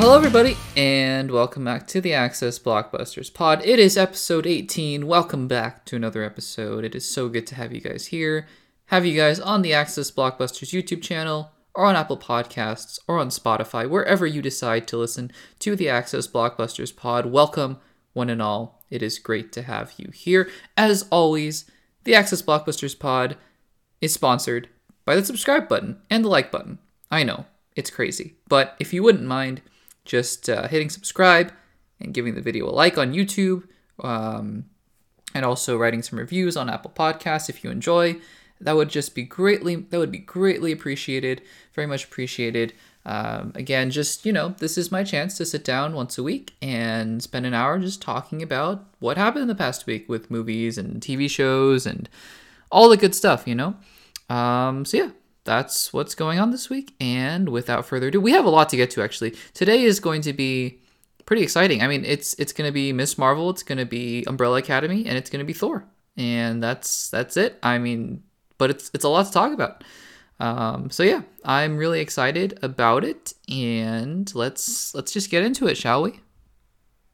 Hello everybody, and welcome back to the Access Blockbusters pod. It is episode 18. Welcome back to another episode. It is so good to have you guys here. Have you guys on the Access Blockbusters YouTube channel, or on Apple Podcasts, or on Spotify, wherever you decide to listen to the Access Blockbusters pod. Welcome, one and all. It is great to have you here. As always, the Access Blockbusters pod is sponsored by the subscribe button and the like button. I know, it's crazy. But if you wouldn't mind just uh, hitting subscribe and giving the video a like on YouTube, um, and also writing some reviews on Apple Podcasts if you enjoy, that would just be greatly that would be greatly appreciated, very much appreciated. Um, again, just you know, this is my chance to sit down once a week and spend an hour just talking about what happened in the past week with movies and TV shows and all the good stuff, you know. Um, so yeah, that's what's going on this week. And without further ado, we have a lot to get to actually. Today is going to be pretty exciting. I mean, it's it's going to be Miss Marvel, it's going to be Umbrella Academy, and it's going to be Thor. And that's that's it. I mean, but it's it's a lot to talk about. Um, so yeah, I'm really excited about it, and let's let's just get into it, shall we?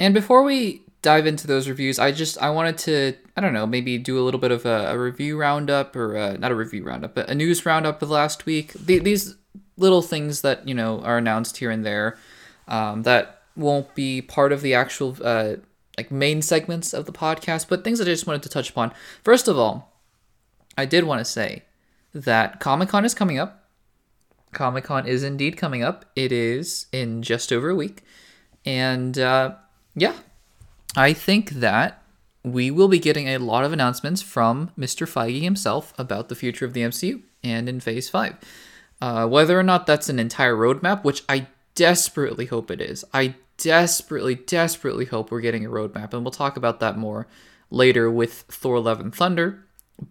And before we dive into those reviews, I just I wanted to I don't know maybe do a little bit of a, a review roundup or a, not a review roundup, but a news roundup of last week. The, these little things that you know are announced here and there um, that won't be part of the actual uh, like main segments of the podcast, but things that I just wanted to touch upon. First of all, I did want to say that Comic Con is coming up. Comic Con is indeed coming up. It is in just over a week, and uh, yeah, I think that we will be getting a lot of announcements from Mr. Feige himself about the future of the MCU and in Phase 5. Uh, whether or not that's an entire roadmap, which I desperately hope it is. I desperately, desperately hope we're getting a roadmap, and we'll talk about that more later with Thor Love and Thunder.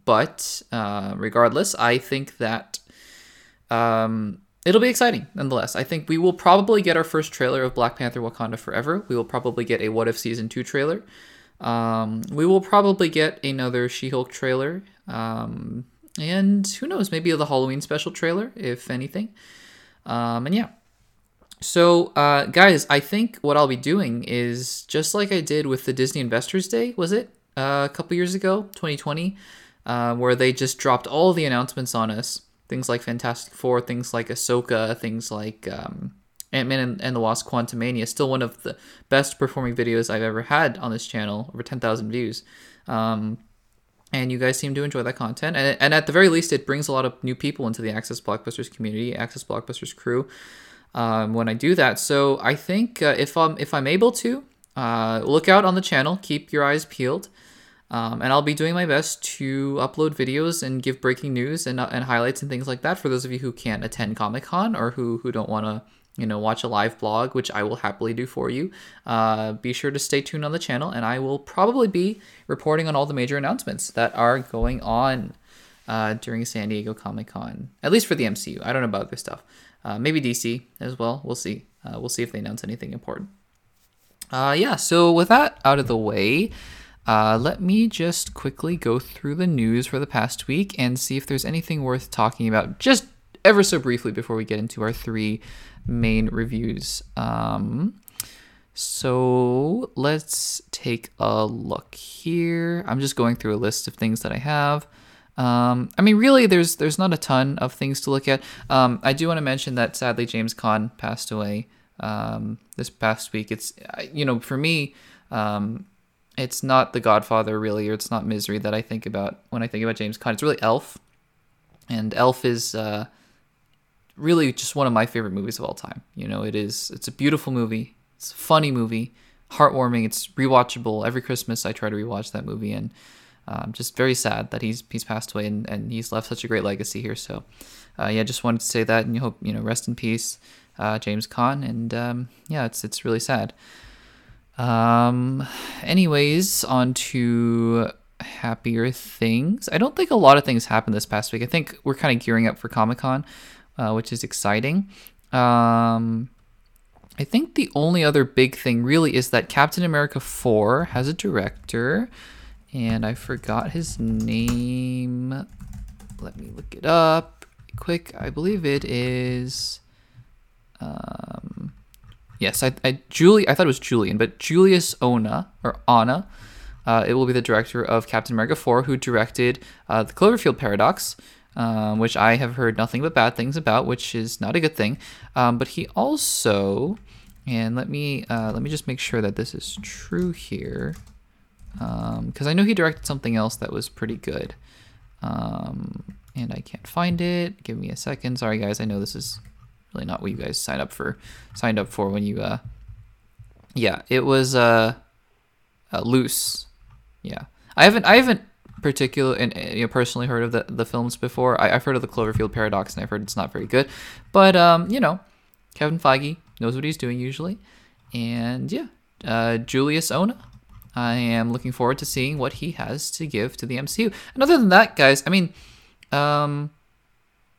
But uh, regardless, I think that um, it'll be exciting nonetheless. I think we will probably get our first trailer of Black Panther Wakanda Forever. We will probably get a What If Season 2 trailer. Um, we will probably get another She Hulk trailer. Um, and who knows, maybe the Halloween special trailer, if anything. Um, and yeah. So, uh, guys, I think what I'll be doing is just like I did with the Disney Investors Day, was it? Uh, a couple years ago, 2020, uh, where they just dropped all the announcements on us. Things like Fantastic Four, things like Ahsoka, things like um, Ant Man and, and the Wasp Quantumania. Still one of the best performing videos I've ever had on this channel, over 10,000 views. Um, and you guys seem to enjoy that content. And, and at the very least, it brings a lot of new people into the Access Blockbusters community, Access Blockbusters crew. Um, when I do that, so I think uh, if I'm if I'm able to, uh, look out on the channel. Keep your eyes peeled. Um, and I'll be doing my best to upload videos and give breaking news and, uh, and highlights and things like that for those of you who can't attend Comic Con or who, who don't want to you know watch a live blog which i will happily do for you. Uh, be sure to stay tuned on the channel and i will probably be reporting on all the major announcements that are going on uh, during san diego comic-con at least for the mcu i don't know about other stuff. Uh, maybe dc as well. We'll see. Uh, we'll see if they announce anything important. Uh, yeah so with that out of the way uh, let me just quickly go through the news for the past week and see if there's anything worth talking about just ever so briefly before we get into our three main reviews. Um, so let's take a look here. I'm just going through a list of things that I have. Um, I mean, really, there's there's not a ton of things to look at. Um, I do want to mention that sadly James Caan passed away um, this past week. It's you know for me, um, it's not The Godfather really, or it's not Misery that I think about when I think about James Caan. It's really Elf, and Elf is uh, really just one of my favorite movies of all time. You know, it is it's a beautiful movie. It's a funny movie, heartwarming. It's rewatchable. Every Christmas I try to rewatch that movie and um, just very sad that he's he's passed away and, and he's left such a great legacy here. So uh, yeah, just wanted to say that and you hope you know rest in peace, uh, James Caan. And um, yeah, it's it's really sad. Um, anyways, on to happier things. I don't think a lot of things happened this past week. I think we're kind of gearing up for Comic Con uh, which is exciting. Um, I think the only other big thing really is that Captain America 4 has a director, and I forgot his name. Let me look it up quick. I believe it is. Um, yes, I, I Julie. I thought it was Julian, but Julius Onah or Anna. Uh, it will be the director of Captain America 4, who directed uh, the Cloverfield Paradox, um, which I have heard nothing but bad things about, which is not a good thing. Um, but he also, and let me uh, let me just make sure that this is true here, because um, I know he directed something else that was pretty good, um, and I can't find it. Give me a second. Sorry, guys. I know this is really not what you guys signed up for. Signed up for when you, uh, yeah, it was uh, uh Luce. Yeah, I haven't I haven't particular and you know, personally heard of the, the films before. I, have heard of the Cloverfield Paradox and I've heard it's not very good. But um, you know, Kevin Feige knows what he's doing usually, and yeah, uh, Julius Onah. I am looking forward to seeing what he has to give to the MCU. And other than that, guys, I mean, um,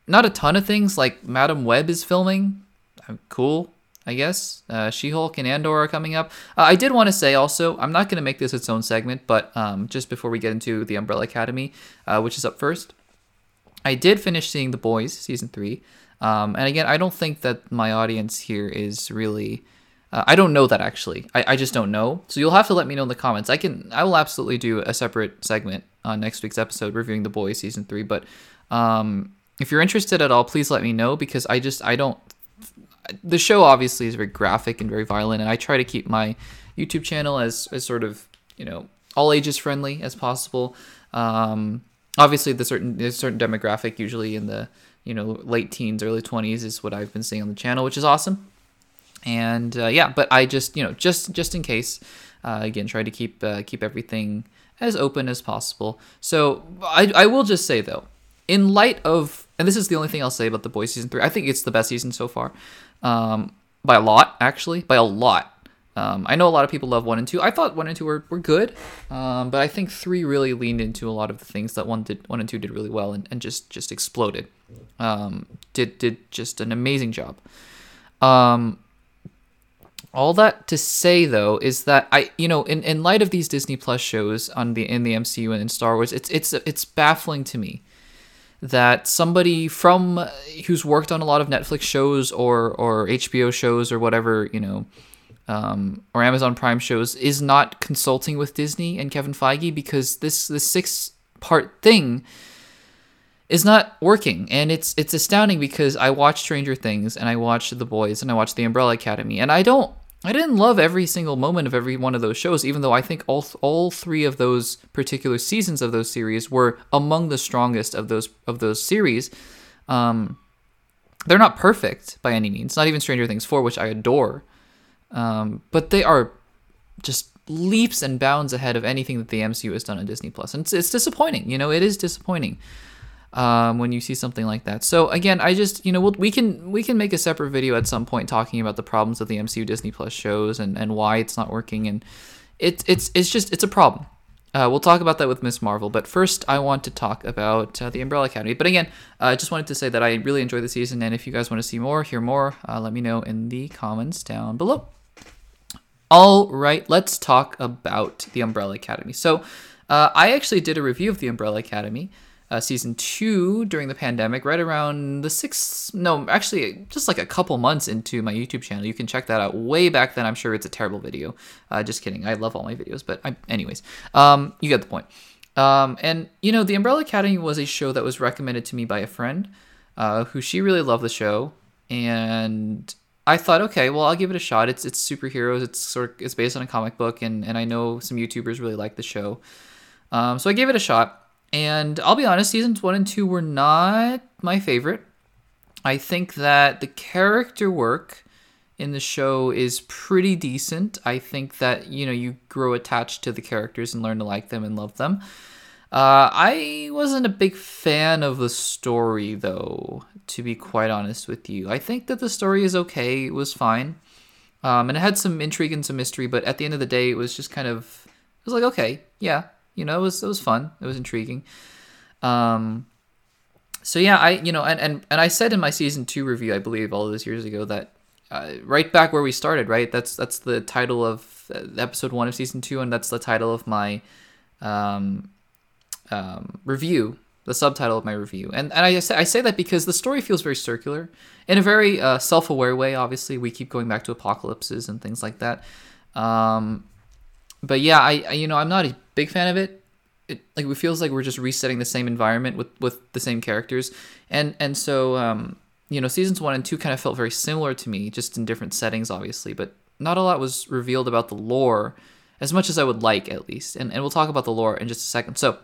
not a ton of things. Like Madame Web is filming. Cool. I guess. Uh, She Hulk and Andor are coming up. Uh, I did want to say also, I'm not going to make this its own segment, but um, just before we get into the Umbrella Academy, uh, which is up first, I did finish seeing The Boys season three. Um, and again, I don't think that my audience here is really. Uh, I don't know that actually. I, I just don't know. So you'll have to let me know in the comments. I can. I will absolutely do a separate segment on next week's episode reviewing The Boys season three. But um, if you're interested at all, please let me know because I just I don't the show obviously is very graphic and very violent, and I try to keep my YouTube channel as, as sort of you know all ages friendly as possible. Um, obviously, the certain there's certain demographic usually in the you know late teens, early twenties is what I've been seeing on the channel, which is awesome. And uh, yeah, but I just you know just just in case, uh, again, try to keep uh, keep everything as open as possible. So I I will just say though, in light of and this is the only thing I'll say about the boys season three. I think it's the best season so far um, by a lot, actually, by a lot. Um, I know a lot of people love one and two. I thought one and two were, were good, um, but I think three really leaned into a lot of the things that one did one and two did really well and, and just just exploded. Um, did did just an amazing job. Um, all that to say though is that I you know in, in light of these Disney Plus shows on the in the MCU and in Star Wars, it's it's it's baffling to me that somebody from who's worked on a lot of Netflix shows or or HBO shows or whatever you know um, or Amazon Prime shows is not consulting with Disney and Kevin Feige because this this six part thing is not working. And it's it's astounding because I watched Stranger Things and I watched The Boys and I watched The Umbrella Academy and I don't I didn't love every single moment of every one of those shows, even though I think all all three of those particular seasons of those series were among the strongest of those of those series. Um, they're not perfect by any means, not even Stranger Things four, which I adore, um, but they are just leaps and bounds ahead of anything that the MCU has done on Disney Plus, and it's, it's disappointing. You know, it is disappointing um, when you see something like that. So again, I just you know we'll, we can we can make a separate video at some point talking about the problems of the MCU Disney Plus shows and, and why it's not working and it's it's it's just it's a problem. Uh, we'll talk about that with Miss Marvel, but first I want to talk about uh, the Umbrella Academy. But again, uh, I just wanted to say that I really enjoyed the season, and if you guys want to see more, hear more, uh, let me know in the comments down below. All right, let's talk about the Umbrella Academy. So, uh, I actually did a review of the Umbrella Academy uh, season two during the pandemic, right around the six, no, actually just like a couple months into my YouTube channel. You can check that out way back then. I'm sure it's a terrible video. Uh, just kidding. I love all my videos, but I, anyways, um, you get the point. Um, and you know, The Umbrella Academy was a show that was recommended to me by a friend, uh, who she really loved the show, and I thought, okay, well, I'll give it a shot. It's it's superheroes. It's sort of, it's based on a comic book, and and I know some YouTubers really like the show, um, so I gave it a shot and I'll be honest, seasons one and two were not my favorite. I think that the character work in the show is pretty decent. I think that, you know, you grow attached to the characters and learn to like them and love them. Uh, I wasn't a big fan of the story, though, to be quite honest with you. I think that the story is okay, it was fine. Um, and it had some intrigue and some mystery, but at the end of the day, it was just kind of, it was like, okay, yeah, you know, it was it was fun. It was intriguing. Um, so yeah, I you know, and and and I said in my season two review, I believe all those years ago that uh, right back where we started, right? That's that's the title of uh, episode one of season two, and that's the title of my um, um, review the subtitle of my review. And and I say, I say that because the story feels very circular in a very uh, self-aware way. Obviously, we keep going back to apocalypses and things like that. Um, but yeah, I, I you know I'm not a big fan of it. It like it feels like we're just resetting the same environment with with the same characters, and and so um, you know seasons one and two kind of felt very similar to me, just in different settings, obviously. But not a lot was revealed about the lore, as much as I would like, at least. And and we'll talk about the lore in just a second. So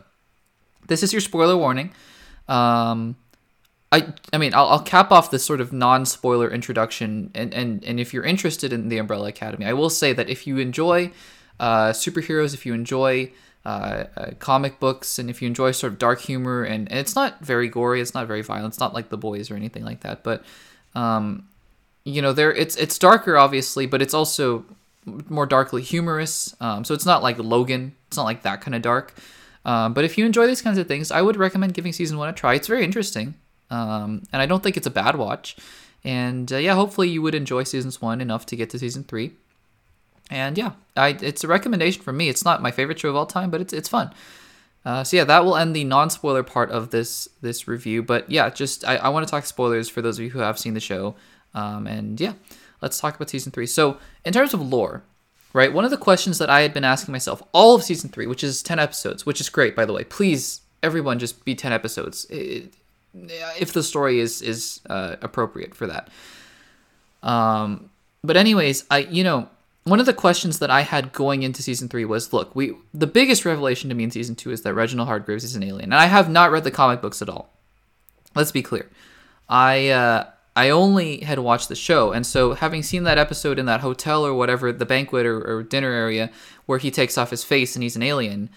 this is your spoiler warning. Um, I I mean I'll, I'll cap off this sort of non spoiler introduction and, and and if you're interested in the Umbrella Academy, I will say that if you enjoy uh, superheroes, if you enjoy uh, uh, comic books, and if you enjoy sort of dark humor, and, and it's not very gory, it's not very violent, it's not like The Boys or anything like that, but um, you know there it's it's darker obviously, but it's also more darkly humorous. Um, so it's not like Logan, it's not like that kind of dark. Um, but if you enjoy these kinds of things, I would recommend giving season one a try. It's very interesting, um, and I don't think it's a bad watch. And uh, yeah, hopefully you would enjoy seasons one enough to get to season three. And yeah, I, it's a recommendation from me. It's not my favorite show of all time, but it's it's fun. Uh, so yeah, that will end the non-spoiler part of this this review. But yeah, just I, I want to talk spoilers for those of you who have seen the show. Um, and yeah, let's talk about season three. So in terms of lore, right? One of the questions that I had been asking myself all of season three, which is 10 episodes, which is great, by the way. Please, everyone, just be 10 episodes if the story is is uh, appropriate for that. Um, but anyways, I you know one of the questions that I had going into season three was, look, we the biggest revelation to me in season two is that Reginald Hargreeves is an alien, and I have not read the comic books at all. Let's be clear, I. Uh, I only had watched the show, and so having seen that episode in that hotel or whatever, the banquet or, or, dinner area where he takes off his face and he's an alien,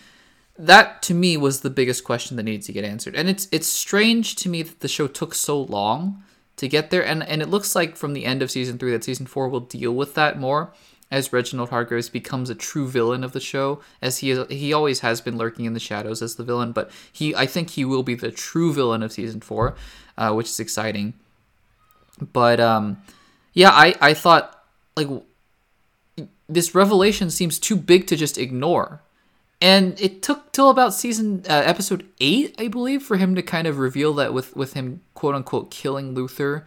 that to me was the biggest question that needed to get answered. And it's it's strange to me that the show took so long to get there, and and it looks like from the end of season three that season four will deal with that more as Reginald Hargreeves becomes a true villain of the show, as he is, he always has been lurking in the shadows as the villain, but he I think he will be the true villain of season four, uh, which is exciting. But um, yeah, I I thought like this revelation seems too big to just ignore. And it took till about season uh, episode eight, I believe, for him to kind of reveal that with with him quote unquote killing Luther,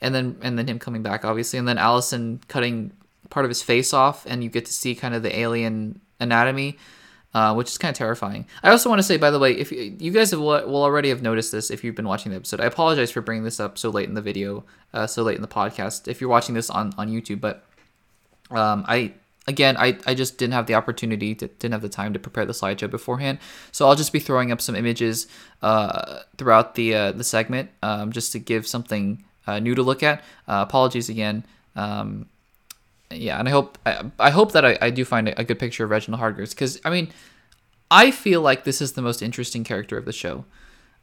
and then and then him coming back, obviously, and then Allison cutting part of his face off, and you get to see kind of the alien anatomy uh, which is kind of terrifying. I also want to say, by the way, if you, you guys have, will already have noticed this if you've been watching the episode. I apologize for bringing this up so late in the video, uh, so late in the podcast. If you're watching this on on YouTube, but um, I again, I, I just didn't have the opportunity, to, didn't have the time to prepare the slideshow beforehand. So I'll just be throwing up some images uh, throughout the uh, the segment, um, just to give something uh, new to look at. Uh, apologies again. Um, yeah, and I hope I, I hope that I, I do find a, good picture of Reginald Hargreeves because I mean, I feel like this is the most interesting character of the show.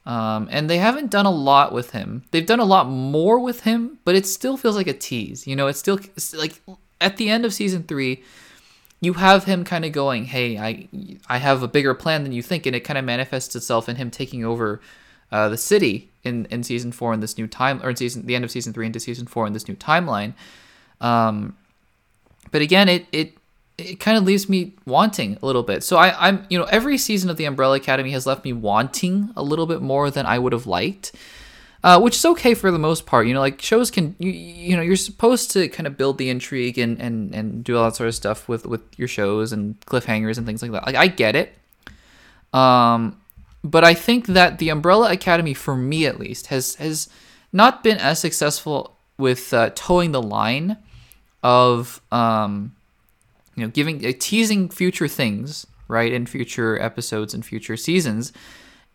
Um, and they haven't done a lot with him. They've done a lot more with him, but it still feels like a tease. You know, it's still it's like at the end of season three, you have him kind of going, "Hey, I I have a bigger plan than you think," and it kind of manifests itself in him taking over uh, the city in in season four in this new time, or in season the end of season three into season four in this new timeline. Um, but again, it it it kind of leaves me wanting a little bit. So I, I'm, you know, every season of the Umbrella Academy has left me wanting a little bit more than I would have liked, uh, which is okay for the most part. You know, like shows can, you, you know, you're supposed to kind of build the intrigue and and and do all that sort of stuff with with your shows and cliffhangers and things like that. Like I get it, um, but I think that the Umbrella Academy, for me at least, has has not been as successful with uh, toeing the line of um, you know giving uh, teasing future things right in future episodes and future seasons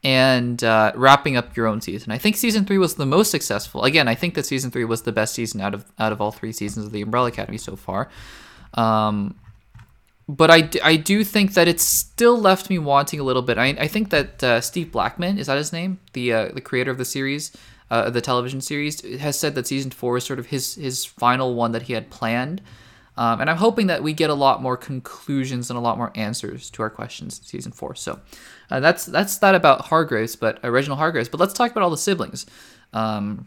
and uh, wrapping up your own season. I think season three was the most successful. Again, I think that season three was the best season out of out of all three seasons of the Umbrella Academy so far. Um, but I, I do think that it's still left me wanting a little bit. I, I think that uh, Steve Blackman is that his name, the uh, the creator of the series, uh, the television series, has said that season four is sort of his his final one that he had planned. Um, and I'm hoping that we get a lot more conclusions and a lot more answers to our questions in season four. So uh, that's that's that about Hargreeves, but Reginald Hargreeves. But let's talk about all the siblings. Um,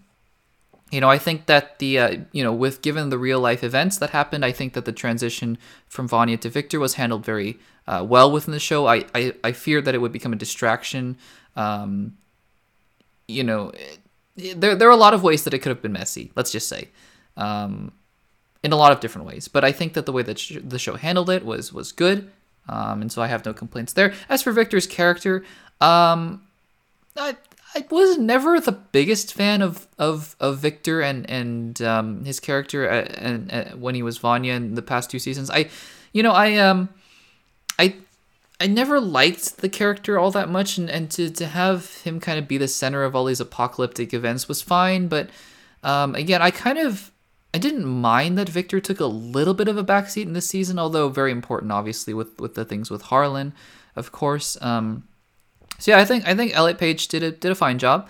you know, I think that the uh, you know, with given the real life events that happened, I think that the transition from Vanya to Victor was handled very uh, well within the show. I, I I feared that it would become a distraction. Um, you know, there there are a lot of ways that it could have been messy. Let's just say, um, in a lot of different ways. But I think that the way that sh- the show handled it was was good, um, and so I have no complaints there. As for Victor's character, um, I I was never the biggest fan of of, of Victor and and um, his character uh, and, uh, when he was Vanya in the past two seasons. I, you know, I um, I I never liked the character all that much, and, and to, to have him kind of be the center of all these apocalyptic events was fine. But um, again, I kind of I didn't mind that Victor took a little bit of a backseat in this season, although very important, obviously, with with the things with Harlan, of course. Um, so yeah, I think I think Elliot Page did a did a fine job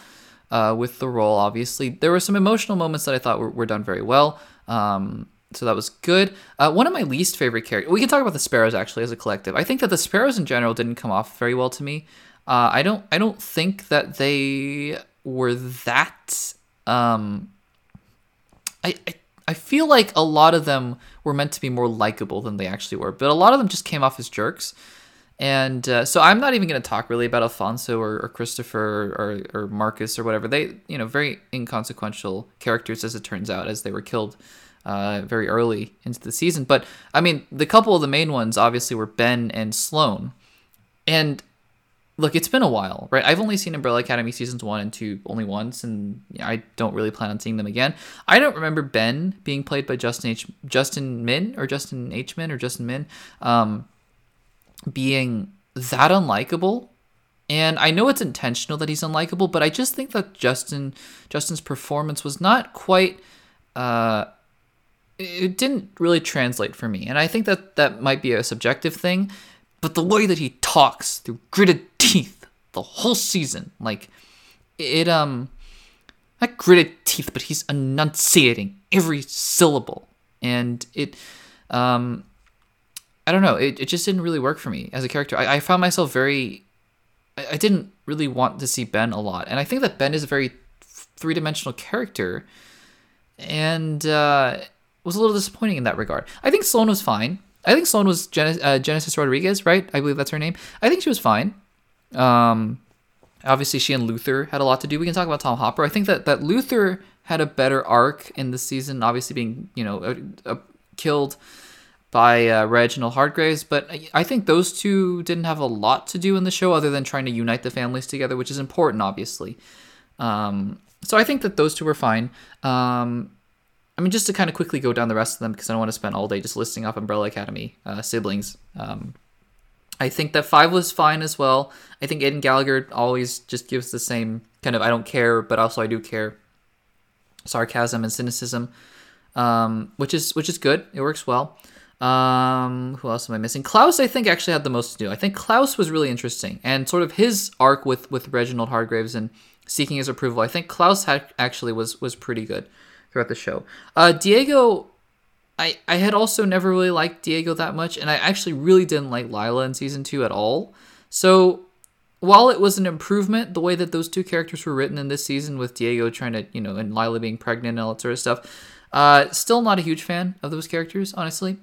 uh, with the role. Obviously, there were some emotional moments that I thought were, were done very well. Um, so that was good. Uh, one of my least favorite characters. We can talk about the Sparrows actually as a collective. I think that the Sparrows in general didn't come off very well to me. Uh, I don't. I don't think that they were that. Um, I, I I feel like a lot of them were meant to be more likable than they actually were, but a lot of them just came off as jerks. And uh, so I'm not even going to talk really about Alfonso or, or Christopher or, or, Marcus or whatever. They, you know, very inconsequential characters as it turns out, as they were killed uh, very early into the season. But I mean, the couple of the main ones obviously were Ben and Sloan. And look, it's been a while, right? I've only seen Umbrella Academy seasons one and two only once, and I don't really plan on seeing them again. I don't remember Ben being played by Justin H. Justin Min or Justin H. Min or Justin Min. Um, being that unlikable. And I know it's intentional that he's unlikable, but I just think that Justin Justin's performance was not quite uh it didn't really translate for me. And I think that that might be a subjective thing, but the way that he talks through gritted teeth the whole season, like it um not gritted teeth, but he's enunciating every syllable. And it um I don't know. It, it just didn't really work for me as a character. I, I found myself very. I, I didn't really want to see Ben a lot, and I think that Ben is a very three dimensional character, and uh, was a little disappointing in that regard. I think Sloan was fine. I think Sloan was Gen- uh, Genesis Rodriguez, right? I believe that's her name. I think she was fine. Um, obviously, she and Luther had a lot to do. We can talk about Tom Hopper. I think that that Luther had a better arc in the season. Obviously, being you know uh, killed by uh, Reginald Hargreeves, but I think those two didn't have a lot to do in the show other than trying to unite the families together, which is important, obviously. Um, so I think that those two were fine. Um, I mean, just to kind of quickly go down the rest of them because I don't want to spend all day just listing off Umbrella Academy uh, siblings. Um, I think that five was fine as well. I think Aidan Gallagher always just gives the same kind of I don't care, but also I do care sarcasm and cynicism, um, which is which is good. It works well. Um, who else am I missing? Klaus, I think, actually had the most to do. I think Klaus was really interesting, and sort of his arc with with Reginald Hargreeves and seeking his approval. I think Klaus actually was was pretty good throughout the show. Uh, Diego, I I had also never really liked Diego that much, and I actually really didn't like Lila in season two at all. So while it was an improvement, the way that those two characters were written in this season, with Diego trying to you know and Lila being pregnant and all that sort of stuff, uh, still not a huge fan of those characters, honestly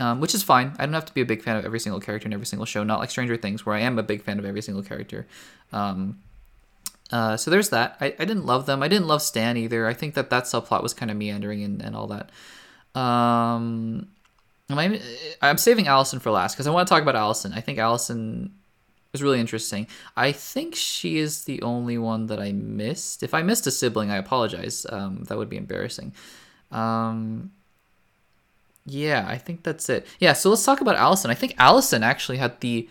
um, which is fine. I don't have to be a big fan of every single character in every single show. Not like Stranger Things, where I am a big fan of every single character. Um, uh, so there's that. I, I didn't love them. I didn't love Stan either. I think that that subplot was kind of meandering and, and all that. Um, am I, I'm saving Allison for last because I want to talk about Allison. I think Allison is really interesting. I think she is the only one that I missed. If I missed a sibling, I apologize. Um, that would be embarrassing. Um, yeah, I think that's it. Yeah, so let's talk about Allison. I think Allison actually had the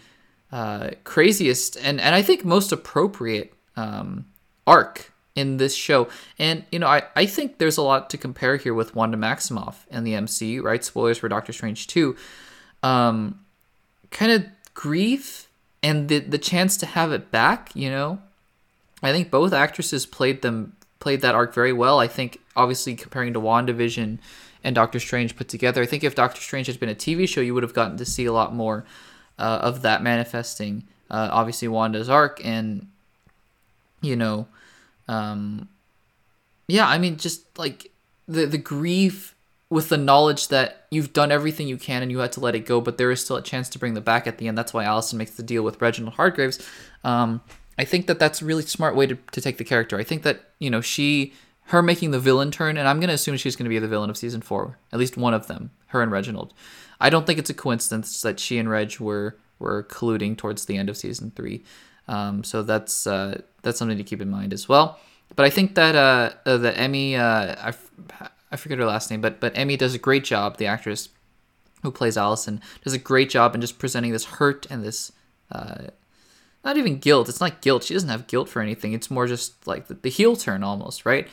uh, craziest and, and I think most appropriate um, arc in this show. And, you know, I, I think there's a lot to compare here with Wanda Maximoff and the MCU, right? Spoilers for Doctor Strange 2. Um, kind of grief and the, the chance to have it back, you know? I think both actresses played them played that arc very well. I think obviously comparing to WandaVision and Doctor Strange put together. I think if Doctor Strange had been a TV show, you would have gotten to see a lot more uh, of that manifesting. Uh, obviously, Wanda's arc, and you know, um, yeah, I mean, just like the the grief with the knowledge that you've done everything you can and you had to let it go, but there is still a chance to bring them back at the end. That's why Allison makes the deal with Reginald Hargreeves Um, I think that that's a really smart way to, to take the character. I think that you know she her making the villain turn, and I'm gonna assume she's gonna be the villain of season four, at least one of them, her and Reginald. I don't think it's a coincidence that she and Reg were were colluding towards the end of season three. Um, so that's uh, that's something to keep in mind as well. But I think that uh, uh, Emmy, uh, I, f- I forget her last name, but but Emmy does a great job. The actress who plays Allison does a great job in just presenting this hurt and this uh, not even guilt. It's not guilt. She doesn't have guilt for anything. It's more just like the, the heel turn almost, right?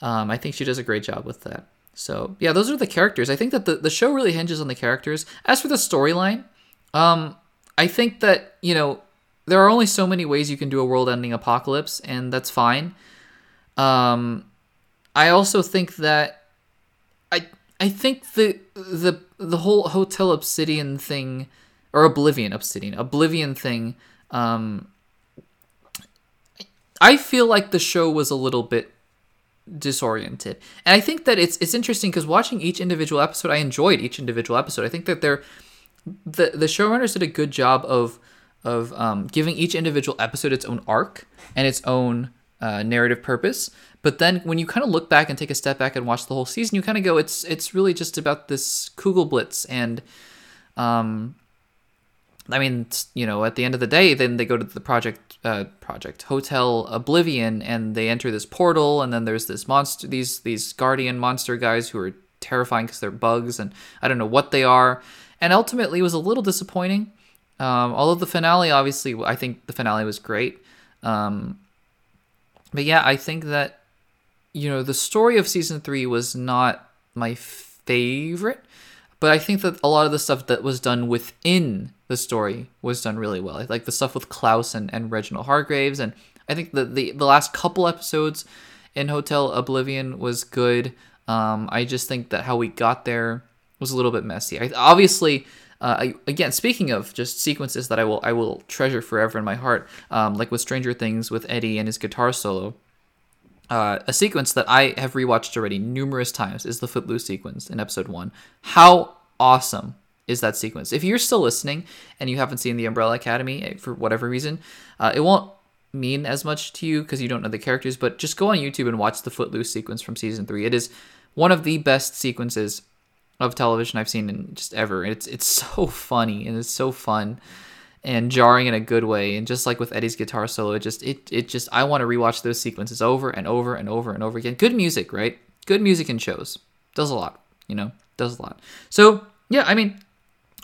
Um, I think she does a great job with that. So yeah, those are the characters. I think that the, the show really hinges on the characters. As for the storyline, um, I think that you know there are only so many ways you can do a world-ending apocalypse, and that's fine. Um, I also think that I I think the the the whole Hotel Obsidian thing or Oblivion Obsidian Oblivion thing. Um, I feel like the show was a little bit disoriented, and I think that it's it's interesting because watching each individual episode, I enjoyed each individual episode. I think that they're the the showrunners did a good job of of um, giving each individual episode its own arc and its own uh, narrative purpose. But then when you kind of look back and take a step back and watch the whole season, you kind of go, it's it's really just about this Kugelblitz and, um, I mean, you know, at the end of the day, then they go to the project uh, project Hotel Oblivion and they enter this portal, and then there's this monster, these these guardian monster guys who are terrifying because they're bugs, and I don't know what they are, and ultimately it was a little disappointing. Um, although the finale, obviously, I think the finale was great. Um, but yeah, I think that you know the story of season three was not my favorite, but I think that a lot of the stuff that was done within the story was done really well. Like the stuff with Klaus and, and Reginald Hargreeves, and I think the, the the last couple episodes in Hotel Oblivion was good. Um, I just think that how we got there was a little bit messy. I, obviously, uh, again, speaking of just sequences that I will I will treasure forever in my heart, um, like with Stranger Things with Eddie and his guitar solo. Uh, a sequence that I have rewatched already numerous times is the Footloose sequence in episode one. How awesome is that sequence? If you're still listening and you haven't seen the Umbrella Academy eh, for whatever reason, uh, it won't mean as much to you because you don't know the characters. But just go on YouTube and watch the Footloose sequence from season three. It is one of the best sequences of television I've seen in just ever. It's it's so funny and it's so fun and jarring in a good way. And just like with Eddie's guitar solo, it just it it just I want to rewatch those sequences over and over and over and over again. Good music, right? Good music in shows does a lot. You know, does a lot. So yeah, I mean,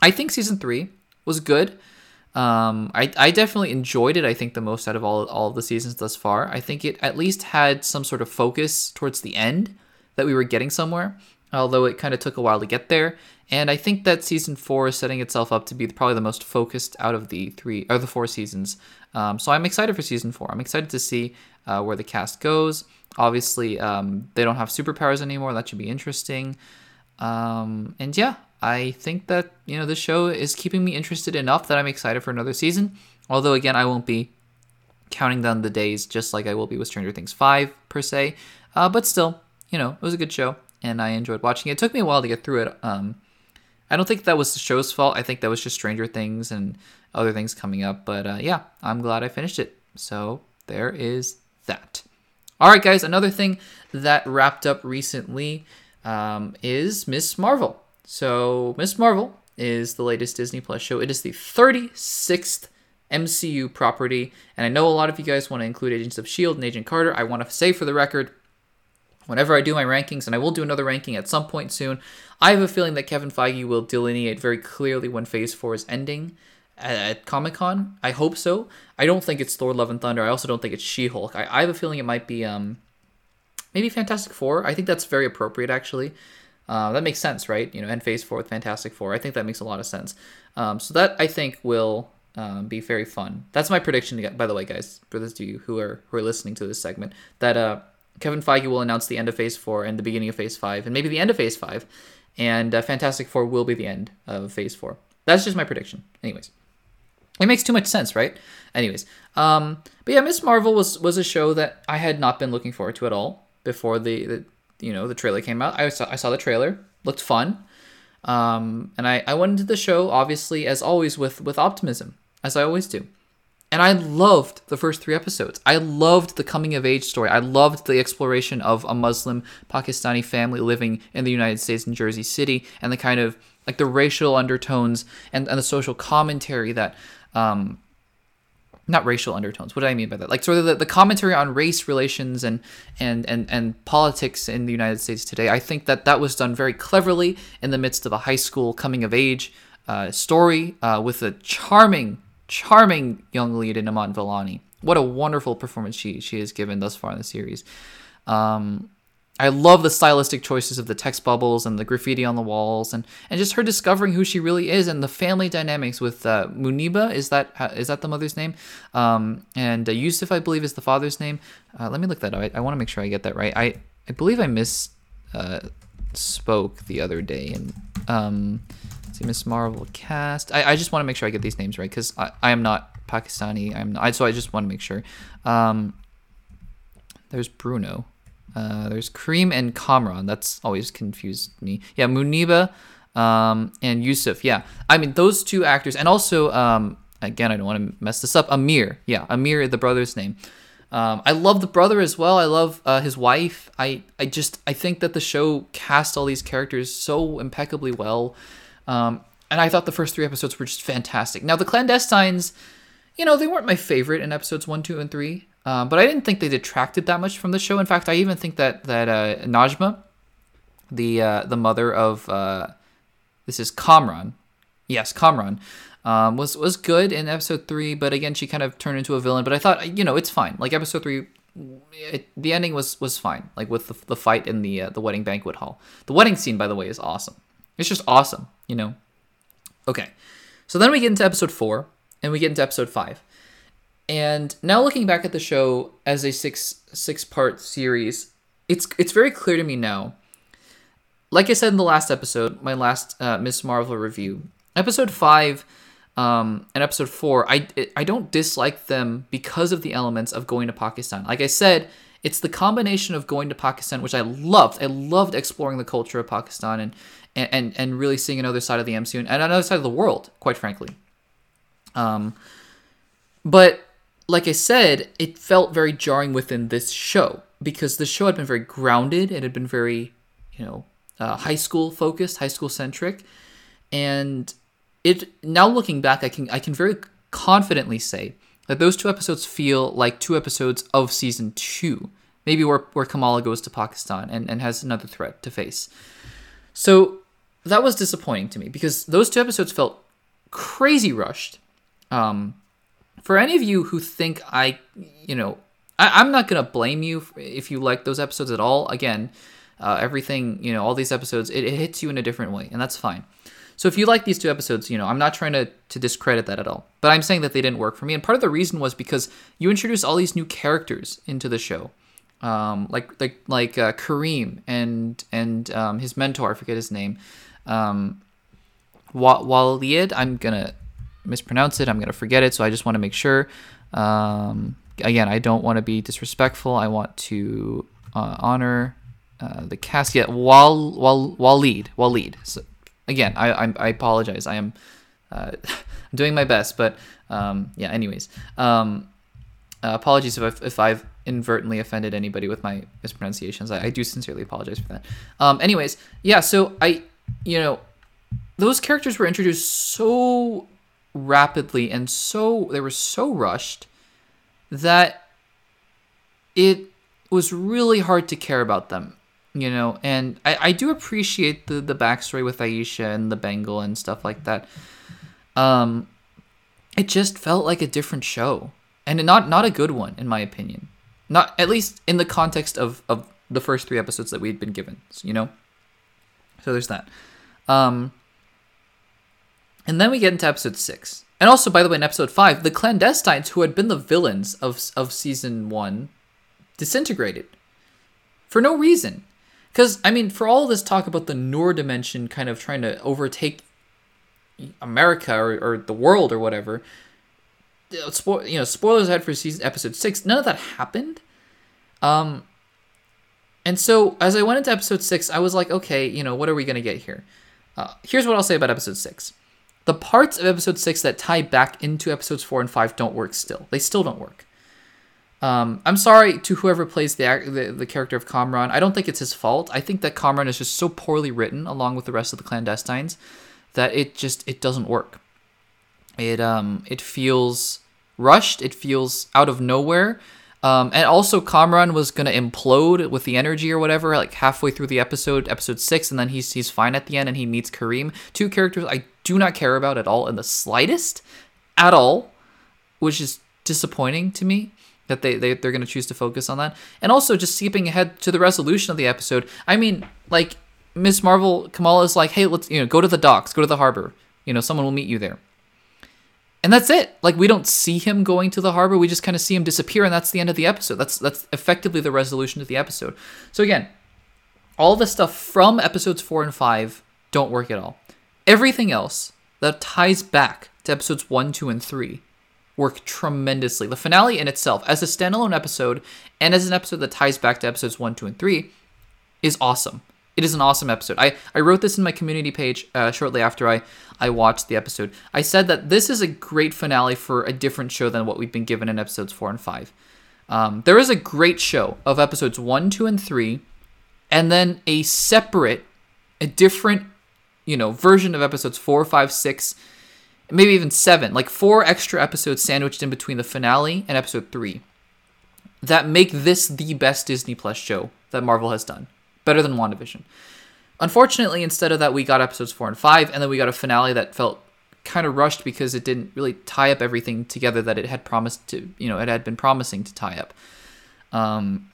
I think season three was good. Um, I, I definitely enjoyed it. I think the most out of all all of the seasons thus far. I think it at least had some sort of focus towards the end that we were getting somewhere although it kind of took a while to get there. And I think that season four is setting itself up to be probably the most focused out of the three or the four seasons. Um, so I'm excited for season four. I'm excited to see uh, where the cast goes. Obviously, um, they don't have superpowers anymore. That should be interesting. Um, and yeah, I think that you know the show is keeping me interested enough that I'm excited for another season. Although again, I won't be counting down the days just like I will be with Stranger Things five per se. Uh, but still, you know, it was a good show and I enjoyed watching it. It took me a while to get through it. Um, I don't think that was the show's fault. I think that was just Stranger Things and other things coming up. But uh, yeah, I'm glad I finished it. So there is that. All right, guys. Another thing that wrapped up recently um, is Miss Marvel. So Miss Marvel is the latest Disney Plus show. It is the 36th MCU property, and I know a lot of you guys want to include Agents of Shield and Agent Carter. I want to say for the record Whenever I do my rankings, and I will do another ranking at some point soon, I have a feeling that Kevin Feige will delineate very clearly when Phase 4 is ending at, at Comic Con. I hope so. I don't think it's Thor Love and Thunder. I also don't think it's She Hulk. I, I have a feeling it might be um, maybe Fantastic Four. I think that's very appropriate, actually. Uh, that makes sense, right? You know, end Phase 4 with Fantastic Four. I think that makes a lot of sense. Um, so that, I think, will um, be very fun. That's my prediction, by the way, guys, for those of you who are, who are listening to this segment, that. Uh, Kevin Feige will announce the end of Phase 4 and the beginning of Phase 5, and maybe the end of Phase 5, and uh, Fantastic Four will be the end of Phase 4. That's just my prediction. Anyways. It makes too much sense, right? Anyways, um, but yeah, Miss Marvel was was a show that I had not been looking forward to at all before the, the you know the trailer came out. I saw I saw the trailer, looked fun, um, and I I went into the show obviously as always with with optimism as I always do, and I loved the first three episodes. I loved the coming of age story. I loved the exploration of a Muslim Pakistani family living in the United States in Jersey City and the kind of like the racial undertones and, and the social commentary that um, not racial undertones. What do I mean by that? Like sort of the, the commentary on race relations and, and and and politics in the United States today. I think that that was done very cleverly in the midst of a high school coming of age uh, story uh, with a charming charming young lead in Iman Vellani. What a wonderful performance she she has given thus far in the series. Um, I love the stylistic choices of the text bubbles and the graffiti on the walls, and, and just her discovering who she really is, and the family dynamics with uh, Muniba is that is that the mother's name, um, and uh, Yusuf I believe is the father's name. Uh, let me look that up. I, I want to make sure I get that right. I I believe I miss uh, spoke the other day, and um, Miss Marvel cast. I, I just want to make sure I get these names right because I, I am not Pakistani. I'm not, so I just want to make sure. Um, there's Bruno. Uh, there's Kareem and Kamran. That's always confused me. Yeah, Muniba um, and Yusuf. Yeah, I mean those two actors, and also um, again, I don't want to mess this up. Amir. Yeah, Amir, the brother's name. Um, I love the brother as well. I love uh, his wife. I, I just I think that the show cast all these characters so impeccably well, um, and I thought the first three episodes were just fantastic. Now the clandestines, you know, they weren't my favorite in episodes one, two, and three. Um, but I didn't think they detracted that much from the show. In fact, I even think that that uh, Najma, the uh, the mother of uh, this is Kamran, yes, Kamran, um, was was good in episode three. But again, she kind of turned into a villain. But I thought, you know, it's fine. Like episode three, it, the ending was was fine. Like with the, the fight in the uh, the wedding banquet hall. The wedding scene, by the way, is awesome. It's just awesome. You know. Okay, so then we get into episode four, and we get into episode five. And now looking back at the show as a six six part series, it's it's very clear to me now. Like I said in the last episode, my last uh, Miss Marvel review, episode five um, and episode four, I I don't dislike them because of the elements of going to Pakistan. Like I said, it's the combination of going to Pakistan, which I loved. I loved exploring the culture of Pakistan and and and really seeing another side of the MCU and another side of the world, quite frankly. Um, but like I said, it felt very jarring within this show because the show had been very grounded. It had been very, you know, uh, high school focused, high school centric, and it. Now looking back, I can I can very confidently say that those two episodes feel like two episodes of season two, maybe where where Kamala goes to Pakistan and and has another threat to face. So that was disappointing to me because those two episodes felt crazy rushed. Um, for any of you who think I, you know, I, am not gonna blame you if you like those episodes at all. Again, uh, everything, you know, all these episodes, it, it hits you in a different way, and that's fine. So if you like these two episodes, you know, I'm not trying to, to discredit that at all. But I'm saying that they didn't work for me. And part of the reason was because you introduced all these new characters into the show. Um, like like like uh, Kareem and and um, his mentor, I forget his name. Um, Walid, I'm gonna mispronounce it. I'm to forget it. So I just want to make sure. Um, again, I don't want to be disrespectful. I want to uh, honor uh, the cast. Yeah, Wal, Wal, Walid. Walid. So, again, I, I, I, apologize. I am uh, doing my best. But um, yeah, anyways. Um, uh, apologies if I've, if I've inadvertently offended anybody with my mispronunciations. I, I do sincerely apologize for that. Um, anyways, yeah, so I, you know, those characters were introduced so rapidly and so they were so rushed that it was really hard to care about them you know? And i, I do appreciate the the backstory with aisha and the bengal and stuff like that. Um it just felt like a different show. And not not a good one in my opinion. Not at least in the context of of the first three episodes that we'd been given you know so there's that um and then we get into episode six. And also, by the way, in episode five, the clandestines who had been the villains of, of season one disintegrated for no reason. Because, I mean, for all this talk about the Noor dimension kind of trying to overtake America or, or the world or whatever, you know, spoilers ahead for season episode six, none of that happened. Um, and so as I went into episode six, I was like, okay, you know, what are we going to get here? Uh, here's what I'll say about episode six the parts of episode six that tie back into episodes four and five don't work still. They still don't work. Um, I'm sorry to whoever plays the, the, the character of Kamran. I don't think it's his fault. I think that Kamran is just so poorly written, along with the rest of the clandestines, that it just it doesn't work. It um it feels rushed. It feels out of nowhere. Um, and also, Kamran was gonna implode with the energy or whatever, like halfway through the episode, episode six, and then he's he's fine at the end, and he meets Kareem, two characters I do not care about at all in the slightest, at all, which is disappointing to me that they, they they're gonna choose to focus on that, and also just skipping ahead to the resolution of the episode. I mean, like Miss Marvel, Kamala is like, hey, let's you know go to the docks, go to the harbor, you know, someone will meet you there and that's it. Like we don't see him going to the harbor. We just kind of see him disappear, and that's the end of the episode. That's that's effectively the resolution of the episode. So again, all the stuff from episodes four and five don't work at all. Everything else that ties back to episodes one, two, and three work tremendously. The finale in itself, as a standalone episode, and as an episode that ties back to episodes one, two, and three, is awesome. It is an awesome episode. I, I wrote this in my community page uh, shortly after I, I watched the episode. I said that this is a great finale for a different show than what we've been given in episodes four and five. Um, there is a great show of episodes one, two, and three, and then a separate, a different, you know, version of episodes four, five, six, maybe even seven, like four extra episodes sandwiched in between the finale and episode three that make this the best Disney Plus show that Marvel has done better than WandaVision. Unfortunately, instead of that, we got episodes four and five, and then we got a finale that felt kind of rushed because it didn't really tie up everything together that it had promised to, you know, it had been promising to tie up. Um,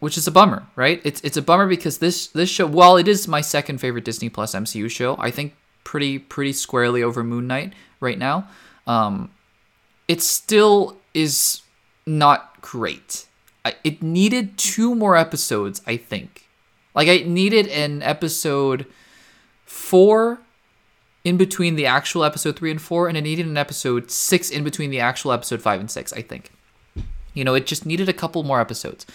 which is a bummer, right? It's it's a bummer because this this show, while it is my second favorite Disney Plus MCU show, I think pretty pretty squarely over Moon Knight right now. Um, it still is not great. I, it needed two more episodes, I think, like I needed an episode four in between the actual episode three and four, and I needed an episode six in between the actual episode five and six. I think, you know, it just needed a couple more episodes.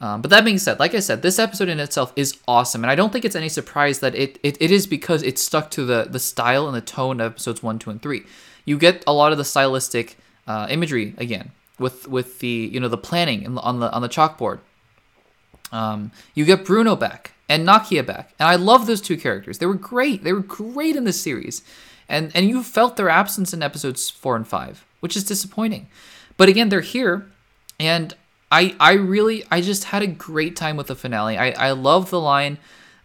Um, but that being said, like I said, this episode in itself is awesome, and I don't think it's any surprise that it, it, it is because it stuck to the the style and the tone of episodes one, two, and three. You get a lot of the stylistic uh, imagery again with with the you know the planning on the on the chalkboard um, you get Bruno back and Nakia back, and I love those two characters. They were great. They were great in this series, and and you felt their absence in episodes four and five, which is disappointing. But again, they're here, and I I really I just had a great time with the finale. I I love the line.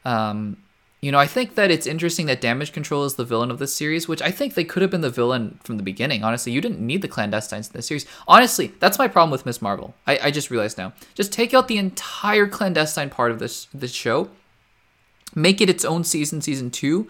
Um, you know, I think that it's interesting that Damage Control is the villain of this series, which I think they could have been the villain from the beginning. Honestly, you didn't need the clandestines in this series. Honestly, that's my problem with Miss Marvel. I, I just realized now. Just take out the entire clandestine part of this this show, make it its own season, season two,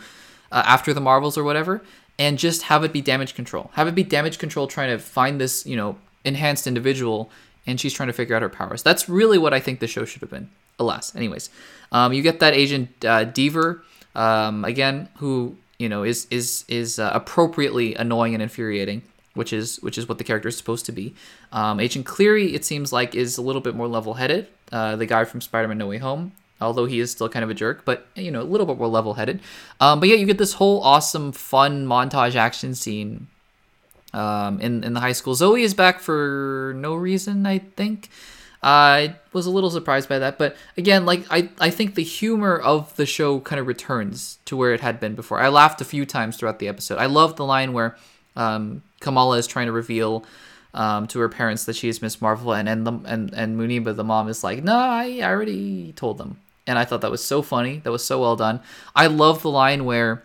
uh, after the Marvels or whatever, and just have it be Damage Control. Have it be Damage Control trying to find this, you know, enhanced individual, and she's trying to figure out her powers. That's really what I think the show should have been alas. Anyways, um, you get that agent uh, Deever um, again, who you know is is is uh, appropriately annoying and infuriating, which is which is what the character is supposed to be. Um, agent Cleary, it seems like, is a little bit more level-headed. Uh, the guy from Spider-Man: No Way Home, although he is still kind of a jerk, but you know a little bit more level-headed. Um, but yeah, you get this whole awesome, fun montage action scene um, in in the high school. Zoe is back for no reason, I think. I was a little surprised by that, but again, like I, I think the humor of the show kind of returns to where it had been before. I laughed a few times throughout the episode. I love the line where um, Kamala is trying to reveal um, to her parents that she is Miss Marvel, and and the, and and Muneeba, the mom, is like, "No, I, I already told them." And I thought that was so funny. That was so well done. I love the line where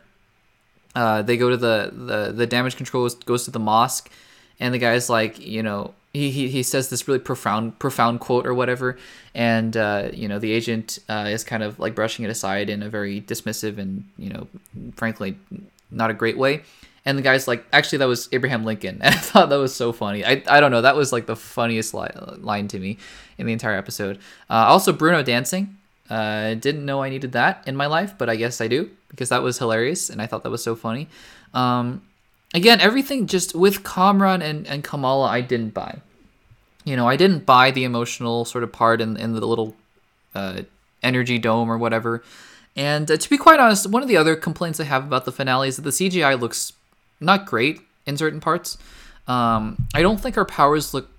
uh, they go to the the the damage control goes to the mosque, and the guy's like, you know, he, he, he says this really profound profound quote or whatever. And uh, you know the agent uh, is kind of like brushing it aside in a very dismissive and you know frankly not a great way. And the guy's like actually that was abraham lincoln. And i thought that was so funny. I, I don't know. That was like the funniest li- line to me in the entire episode. Uh, also bruno dancing uh, didn't know i needed that in my life but i guess i do because that was hilarious and i thought that was so funny. Um, again, everything just with Kamran and, and Kamala, I didn't buy. You know, I didn't buy the emotional sort of part in, in the little uh, energy dome or whatever. And uh, to be quite honest, one of the other complaints I have about the finale is that the CGI looks not great in certain parts. Um, I don't think her powers look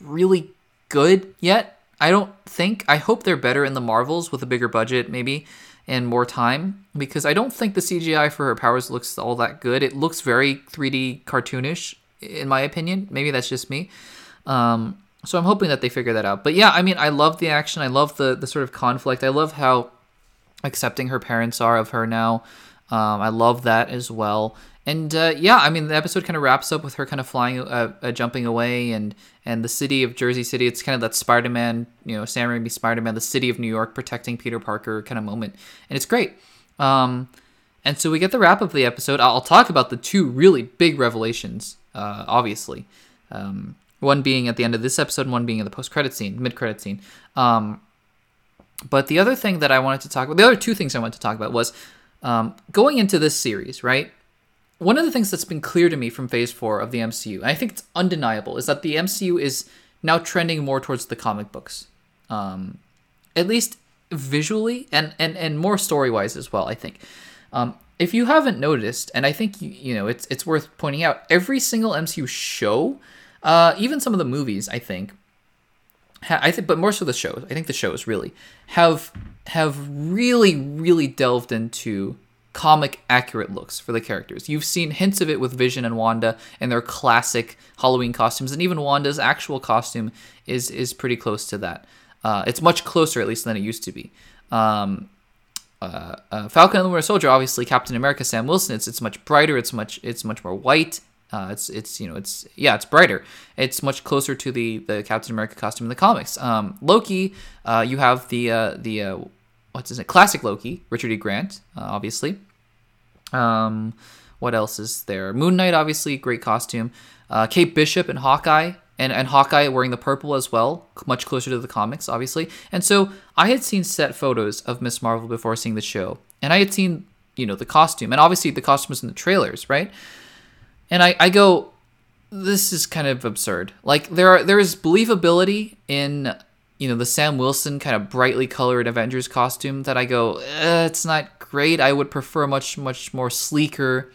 really good yet. I don't think. I hope they're better in the Marvels with a bigger budget, maybe, and more time, because I don't think the CGI for her powers looks all that good. It looks very 3D cartoonish, in my opinion. Maybe that's just me. Um, so I'm hoping that they figure that out. But yeah, I mean, I love the action. I love the the sort of conflict. I love how accepting her parents are of her now. Um, I love that as well. And uh, yeah, I mean, the episode kind of wraps up with her kind of flying, uh, uh, jumping away, and and the city of Jersey City. It's kind of that Spider-Man, you know, Sam Raimi Spider-Man, the city of New York protecting Peter Parker kind of moment, and it's great. Um, and so we get the wrap of the episode. I'll talk about the two really big revelations, uh, obviously. Um, one being at the end of this episode, one being in the post-credit scene, mid-credit scene. Um, but the other thing that I wanted to talk about, the other two things I wanted to talk about was um, going into this series, right? One of the things that's been clear to me from Phase Four of the MCU, and I think it's undeniable, is that the MCU is now trending more towards the comic books, um, at least visually and and and more story wise as well. I think. Um, if you haven't noticed, and I think you, you know it's it's worth pointing out, every single MCU show, uh, even some of the movies, I think, I think, but more so the shows. I think the shows really have have really really delved into comic accurate looks for the characters. You've seen hints of it with Vision and Wanda and their classic Halloween costumes, and even Wanda's actual costume is is pretty close to that. Uh, it's much closer, at least, than it used to be. Um, uh, uh, Falcon and the Winter Soldier, obviously Captain America, Sam Wilson. It's it's much brighter. It's much it's much more white. Uh, it's it's you know it's yeah it's brighter. It's much closer to the the Captain America costume in the comics. Um, Loki, uh, you have the uh, the what's his name? Classic Loki, Richard E. Grant, uh, obviously. Um, what else is there? Moon Knight, obviously, great costume. Uh, Kate Bishop and Hawkeye, and and Hawkeye wearing the purple as well, much closer to the comics, obviously. And so I had seen set photos of Miss Marvel before seeing the show, and I had seen you know the costume, and obviously the costume was in the trailers, right? and I, I go, this is kind of absurd. Like there are there is believability in you know the Sam Wilson kind of brightly colored Avengers costume that I go, eh, it's not great. I would prefer a much much more sleeker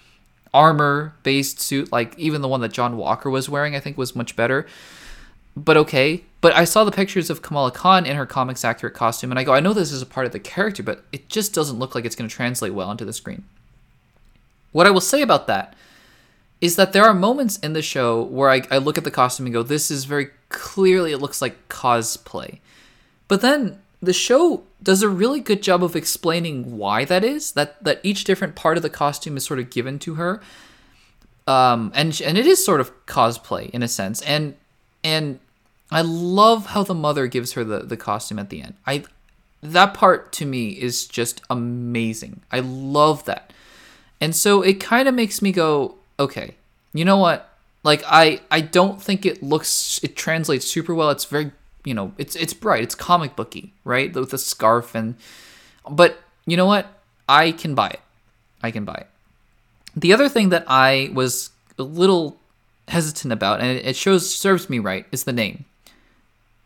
armor based suit like even the one that John Walker was wearing I think was much better. But okay. But I saw the pictures of Kamala Khan in her comics accurate costume and I go, I know this is a part of the character, but it just doesn't look like it's going to translate well onto the screen. What I will say about that is that there are moments in the show where I, I look at the costume and go, this is very clearly, it looks like cosplay. But then the show does a really good job of explaining why that is, that, that each different part of the costume is sort of given to her. Um, and, and it is sort of cosplay in a sense. And, and I love how the mother gives her the, the costume at the end. I, that part to me is just amazing. I love that. And so it kind of makes me go, okay, you know what? Like I I don't think it looks it translates super well. It's very you know it's it's bright. It's comic booky, right? With a scarf and but you know what? I can buy it. I can buy it. The other thing that I was a little hesitant about, and it shows serves me right, is the name.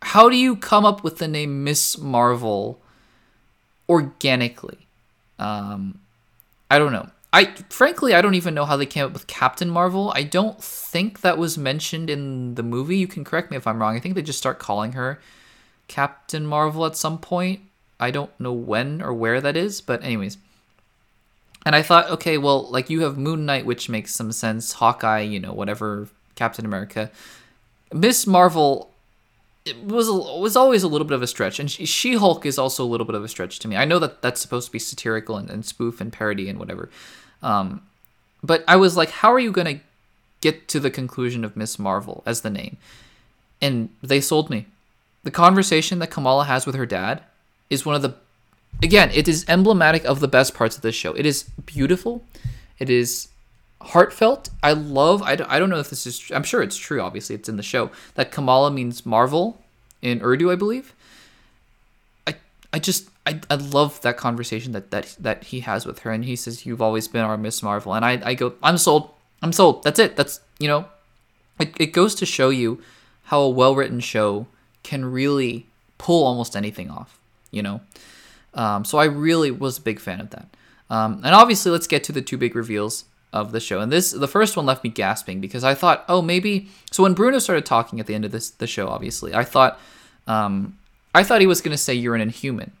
How do you come up with the name Miss Marvel organically? Um, I don't know. I frankly I don't even know how they came up with Captain Marvel. I don't think that was mentioned in the movie. You can correct me if I'm wrong. I think they just start calling her Captain Marvel at some point. I don't know when or where that is, but anyways. And I thought, okay, well, like you have Moon Knight, which makes some sense. Hawkeye, you know, whatever. Captain America. Miss Marvel was was always a little bit of a stretch, and She Hulk is also a little bit of a stretch to me. I know that that's supposed to be satirical and, and spoof and parody and whatever, um, but I was like, how are you going to get to the conclusion of Miss Marvel as the name? And they sold me. The conversation that Kamala has with her dad is one of the, again, it is emblematic of the best parts of this show. It is beautiful. It is heartfelt. I love, I don't, I don't know if this is, I'm sure it's true, obviously, it's in the show, that Kamala means Marvel in Urdu, I believe. I, just, I, I love that conversation that, that that he has with her, and he says, "You've always been our Miss Marvel," and I, I go, "I'm sold. I'm sold. That's it. That's you know." It, it goes to show you how a well written show can really pull almost anything off. You know, um, so I really was a big fan of that. Um, and obviously, let's get to the two big reveals. of the show. And this the first one left me gasping because I thought, oh, maybe so when Bruno started talking at the end of this the show, obviously, I thought um I thought he was gonna say you're an inhuman.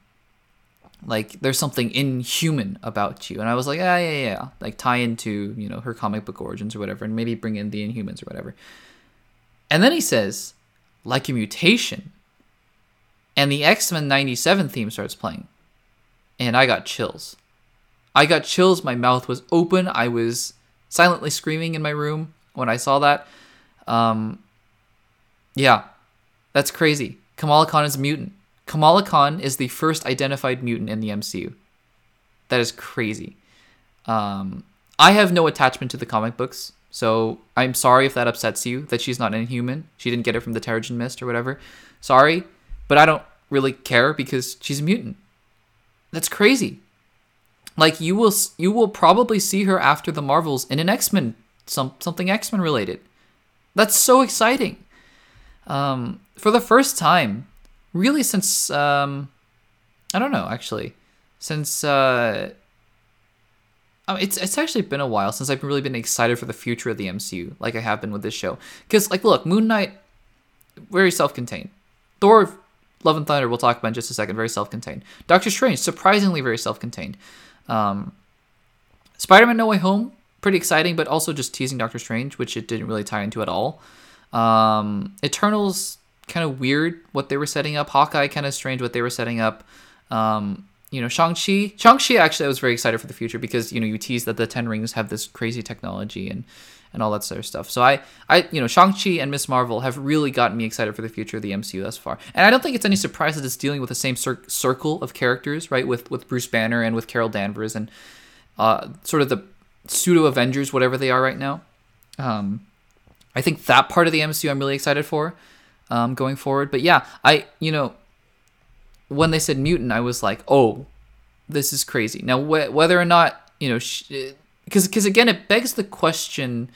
Like there's something inhuman about you. And I was like, yeah, yeah, yeah. Like tie into, you know, her comic book origins or whatever, and maybe bring in the inhumans or whatever. And then he says, like a mutation. And the X Men 97 theme starts playing. And I got chills. I got chills. My mouth was open. I was silently screaming in my room when I saw that. Um, yeah, that's crazy. Kamala Khan is a mutant. Kamala Khan is the first identified mutant in the MCU. That is crazy. Um, I have no attachment to the comic books. So I'm sorry if that upsets you that she's not inhuman. She didn't get it from the Terrigen Mist or whatever. Sorry, but I don't really care because she's a mutant. That's crazy. Like you will you will probably see her after the Marvels in an X-Men some something X-Men related. That's so exciting. Um, for the first time, really since um, I don't know actually, since uh, um, it's it's actually been a while since I've really been excited for the future of the MCU, like I have been with this show. Because like, look, Moon Knight, very self-contained. Thor, Love and Thunder, we'll talk about in just a second, very self-contained. Doctor Strange, surprisingly very self-contained. Um, Spider-Man: No Way Home, pretty exciting, but also just teasing Doctor Strange, which it didn't really tie into at all. Um, Eternals, kind of weird what they were setting up. Hawkeye, kind of strange what they were setting up. Um, you know, Shang-Chi. Shang-Chi, actually, I was very excited for the future because, you know, you tease that the Ten Rings have this crazy technology and, and all that sort of stuff. So I, I, you know, Shang-Chi and Miss Marvel have really gotten me excited for the future of the MCU thus far. And I don't think it's any surprise that it's dealing with the same cir- circle of characters, right? With, with Bruce Banner and with Carol Danvers and uh, sort of the pseudo Avengers, whatever they are right now. Um, I think that part of the MCU I'm really excited for um, going forward. But yeah, I, you know, when they said mutant, I was like, oh, this is crazy. Now, wh- whether or not, you know, because because again, it begs the question.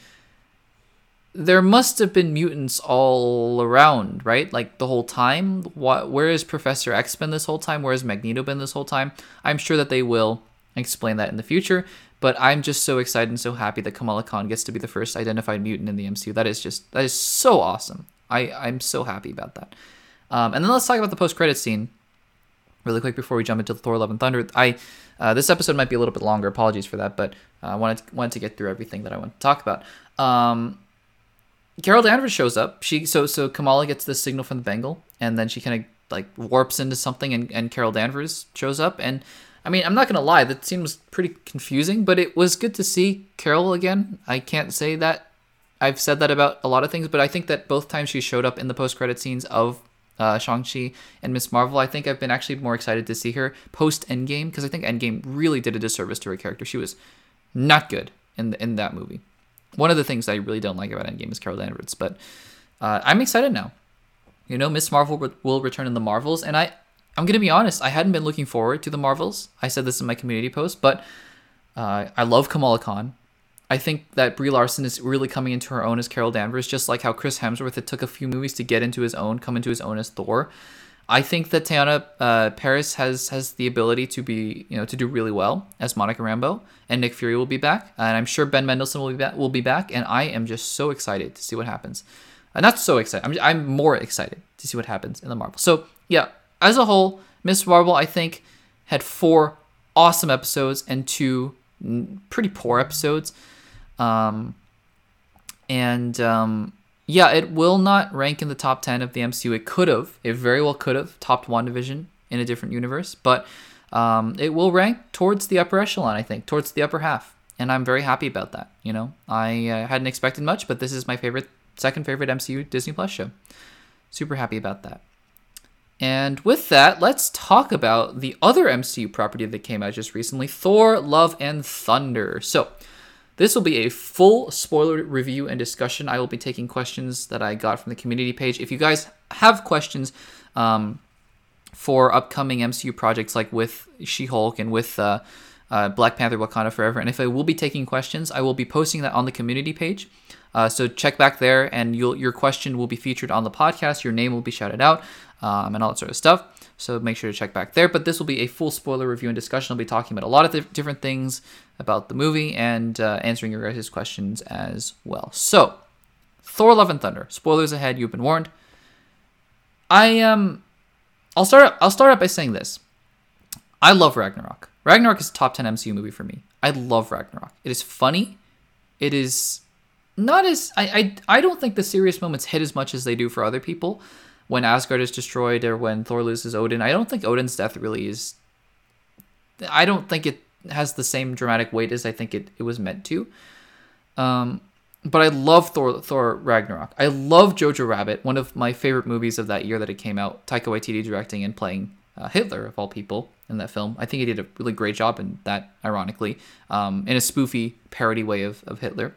There must have been mutants all around, right? Like the whole time. What? Where is Professor X been this whole time? Where has Magneto been this whole time? I'm sure that they will explain that in the future. But I'm just so excited and so happy that Kamala Khan gets to be the first identified mutant in the MCU. That is just that is so awesome. I I'm so happy about that. Um, and then let's talk about the post credit scene really quick before we jump into Thor: Love and Thunder. I uh, this episode might be a little bit longer. Apologies for that, but uh, I wanted to, wanted to get through everything that I want to talk about. Um, Carol Danvers shows up. She so so Kamala gets this signal from the bangle, and then she kind of like warps into something, and, and Carol Danvers shows up. And I mean, I'm not gonna lie, that scene was pretty confusing, but it was good to see Carol again. I can't say that I've said that about a lot of things, but I think that both times she showed up in the post credit scenes of uh, Shang-Chi and Miss Marvel. I think I've been actually more excited to see her post Endgame because I think Endgame really did a disservice to her character. She was not good in the, in that movie. One of the things I really don't like about Endgame is Carol Danvers, but uh, I'm excited now. You know, Miss Marvel re- will return in the Marvels, and I I'm gonna be honest, I hadn't been looking forward to the Marvels. I said this in my community post, but uh, I love Kamala Khan. I think that Brie Larson is really coming into her own as Carol Danvers, just like how Chris Hemsworth it took a few movies to get into his own, come into his own as Thor. I think that Teyonah uh, Parris has has the ability to be, you know, to do really well as Monica Rambeau, and Nick Fury will be back, and I'm sure Ben Mendelsohn will be back. Will be back, and I am just so excited to see what happens. Uh, not so excited. I'm I'm more excited to see what happens in the Marvel. So yeah, as a whole, Miss Marvel I think had four awesome episodes and two pretty poor episodes. Um, and um, yeah, it will not rank in the top 10 of the MCU. It could have. It very well could have topped WandaVision in a different universe, but um, it will rank towards the upper echelon, I think, towards the upper half. And I'm very happy about that. You know, I uh, hadn't expected much, but this is my favorite, second favorite MCU Disney Plus show. Super happy about that. And with that, let's talk about the other MCU property that came out just recently Thor, Love, and Thunder. So, this will be a full spoiler review and discussion. I will be taking questions that I got from the community page. If you guys have questions um, for upcoming MCU projects like with She Hulk and with uh, uh, Black Panther Wakanda Forever. And if I will be taking questions, I will be posting that on the community page. Uh, so check back there, and your question will be featured on the podcast. Your name will be shouted out, um, and all that sort of stuff. So make sure to check back there. But this will be a full spoiler review and discussion. I'll be talking about a lot of th- different things about the movie and uh, answering your guys' questions as well. So, Thor: Love and Thunder. Spoilers ahead. You've been warned. I um, I'll start. I'll start out by saying this. I love Ragnarok. Ragnarok is a top ten MCU movie for me. I love Ragnarok. It is funny. It is not as I, I I don't think the serious moments hit as much as they do for other people. When Asgard is destroyed or when Thor loses Odin, I don't think Odin's death really is. I don't think it has the same dramatic weight as I think it, it was meant to. Um, but I love Thor Thor Ragnarok. I love Jojo Rabbit, one of my favorite movies of that year that it came out. Taika Waititi directing and playing uh, Hitler of all people in that film. I think he did a really great job in that, ironically, um, in a spoofy parody way of, of Hitler.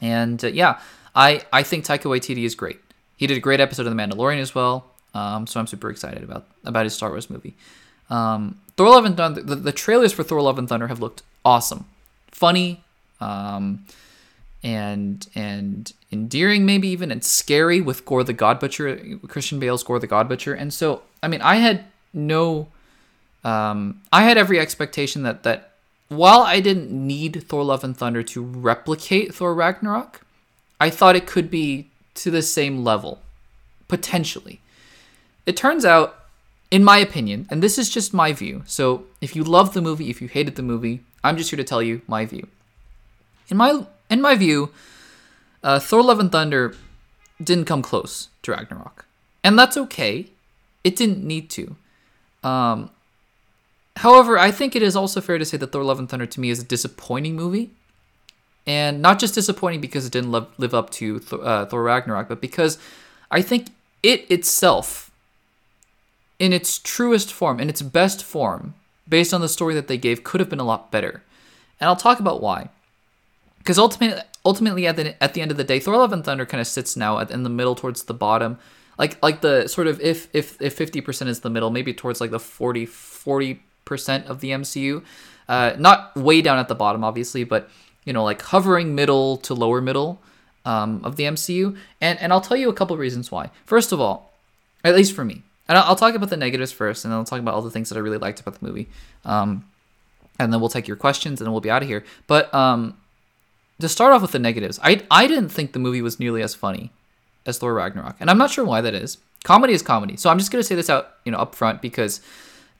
And uh, yeah, I I think Taika Waititi is great. He did a great episode of The Mandalorian as well. Um, so I'm super excited about about his Star Wars movie. Um, Thor: Love and Thunder. The, the, trailers for Thor: Love and Thunder have looked awesome, funny, um, and and endearing, maybe even and scary with Gorr the God Butcher, Christian Bale's Gorr the God Butcher. And so, I mean, I had no, um, I had every expectation that that while I didn't need Thor Love and Thunder to replicate Thor Ragnarok, I thought it could be to the same level, potentially. It turns out, in my opinion, and this is just my view, so if you love the movie, if you hated the movie, I'm just here to tell you my view. In my in my view, uh, Thor Love and Thunder didn't come close to Ragnarok. And that's okay. It didn't need to. Um, However, I think it is also fair to say that Thor: Love and Thunder to me is a disappointing movie, and not just disappointing because it didn't live, live up to uh, Thor Ragnarok, but because I think it itself, in its truest form, in its best form, based on the story that they gave, could have been a lot better. And I'll talk about why. Because ultimately, ultimately at the at the end of the day, Thor: Love and Thunder kind of sits now at, in the middle towards the bottom like like the sort of if if if 50% is the middle maybe towards like the 40 40 percent of the MCU. Uh, not way down at the bottom, obviously, but you know, like hovering middle to lower middle um, of the MCU. And and I'll tell you a couple reasons why. First of all, at least for me, and I'll, I'll, talk about the negatives first, and then I'll talk about all the things that I really liked about the movie. Um, and then we'll take your questions, and we'll be out of here. But um, to start off with the negatives, I I didn't think the movie was nearly as funny as Thor Ragnarok, and I'm not sure why that is. Comedy is comedy, so I'm just gonna say this out, you know, up front because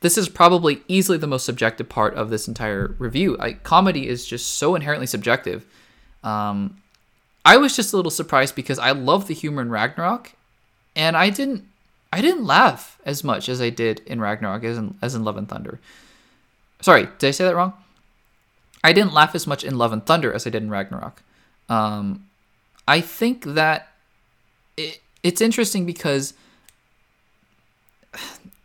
this is probably easily the most subjective part of this entire review. I, comedy is just so inherently subjective. Um, I was just a little surprised because I love the humor in Ragnarok, and I didn't I didn't laugh as much as I did in Ragnarok as in, as in Love and Thunder. Sorry, did I say that wrong? I didn't laugh as much in Love and Thunder as I did in Ragnarok. Um, I think that it, it's interesting because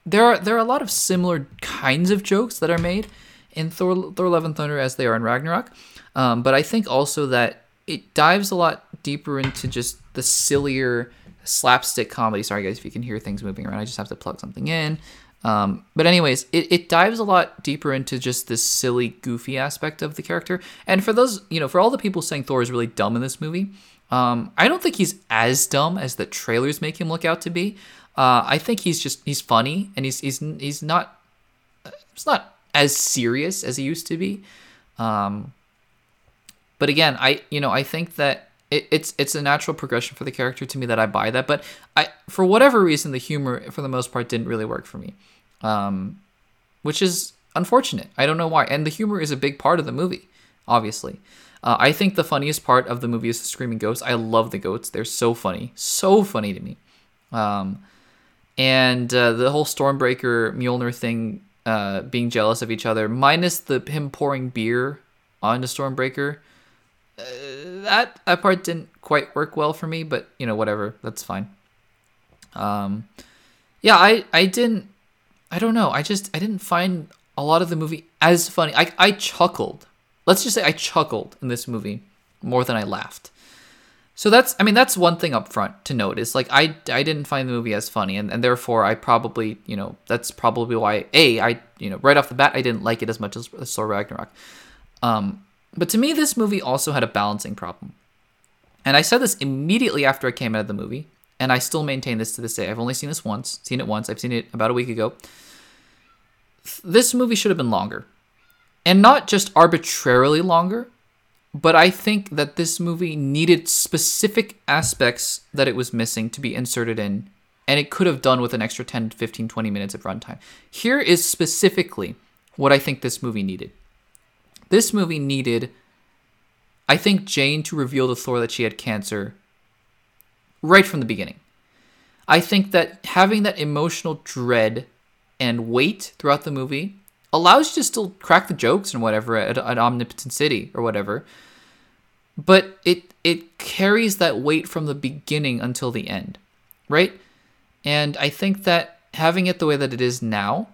there are there are a lot of similar kinds of jokes that are made in Thor Thor Love and Thunder as they are in Ragnarok, um, but I think also that it dives a lot deeper into just the sillier slapstick comedy. Sorry guys if you can hear things moving around. I just have to plug something in. Um, but anyways, it, it dives a lot deeper into just this silly, goofy aspect of the character. And for those, you know, for all the people saying Thor is really dumb in this movie, um, I don't think he's as dumb as the trailers make him look out to be. Uh, I think he's just he's funny and he's he's he's not it's not as serious as he used to be. Um, but again, I you know I think that it, it's it's a natural progression for the character to me that I buy that. But I for whatever reason the humor for the most part didn't really work for me, um, which is unfortunate. I don't know why. And the humor is a big part of the movie, obviously. Uh, I think the funniest part of the movie is the screaming ghosts. I love the goats. They're so funny, so funny to me. Um, and uh, the whole Stormbreaker Mjolnir thing, uh, being jealous of each other, minus the him pouring beer onto Stormbreaker. Uh, that that part didn't quite work well for me, but you know whatever, that's fine. Um, yeah, I I didn't, I don't know, I just I didn't find a lot of the movie as funny. I I chuckled. Let's just say I chuckled in this movie more than I laughed. So that's I mean that's one thing up front to note is like I I didn't find the movie as funny and, and therefore I probably you know that's probably why a I you know right off the bat I didn't like it as much as, as Thor Ragnarok. Um, but to me this movie also had a balancing problem, and I said this immediately after I came out of the movie, and I still maintain this to this day. I've only seen this once, seen it once. I've seen it about a week ago. This movie should have been longer, and not just arbitrarily longer but I think that this movie needed specific aspects that it was missing to be inserted in, and it could have done with an extra 10, 15, 20 minutes of runtime. Here is specifically what I think this movie needed. This movie needed, I think, Jane to reveal to Thor that she had cancer right from the beginning. I think that having that emotional dread and weight throughout the movie allows you to still crack the jokes and whatever at, at Omnipotence City or whatever but it it carries that weight from the beginning until the end, right? And I think that having it the way that it is now,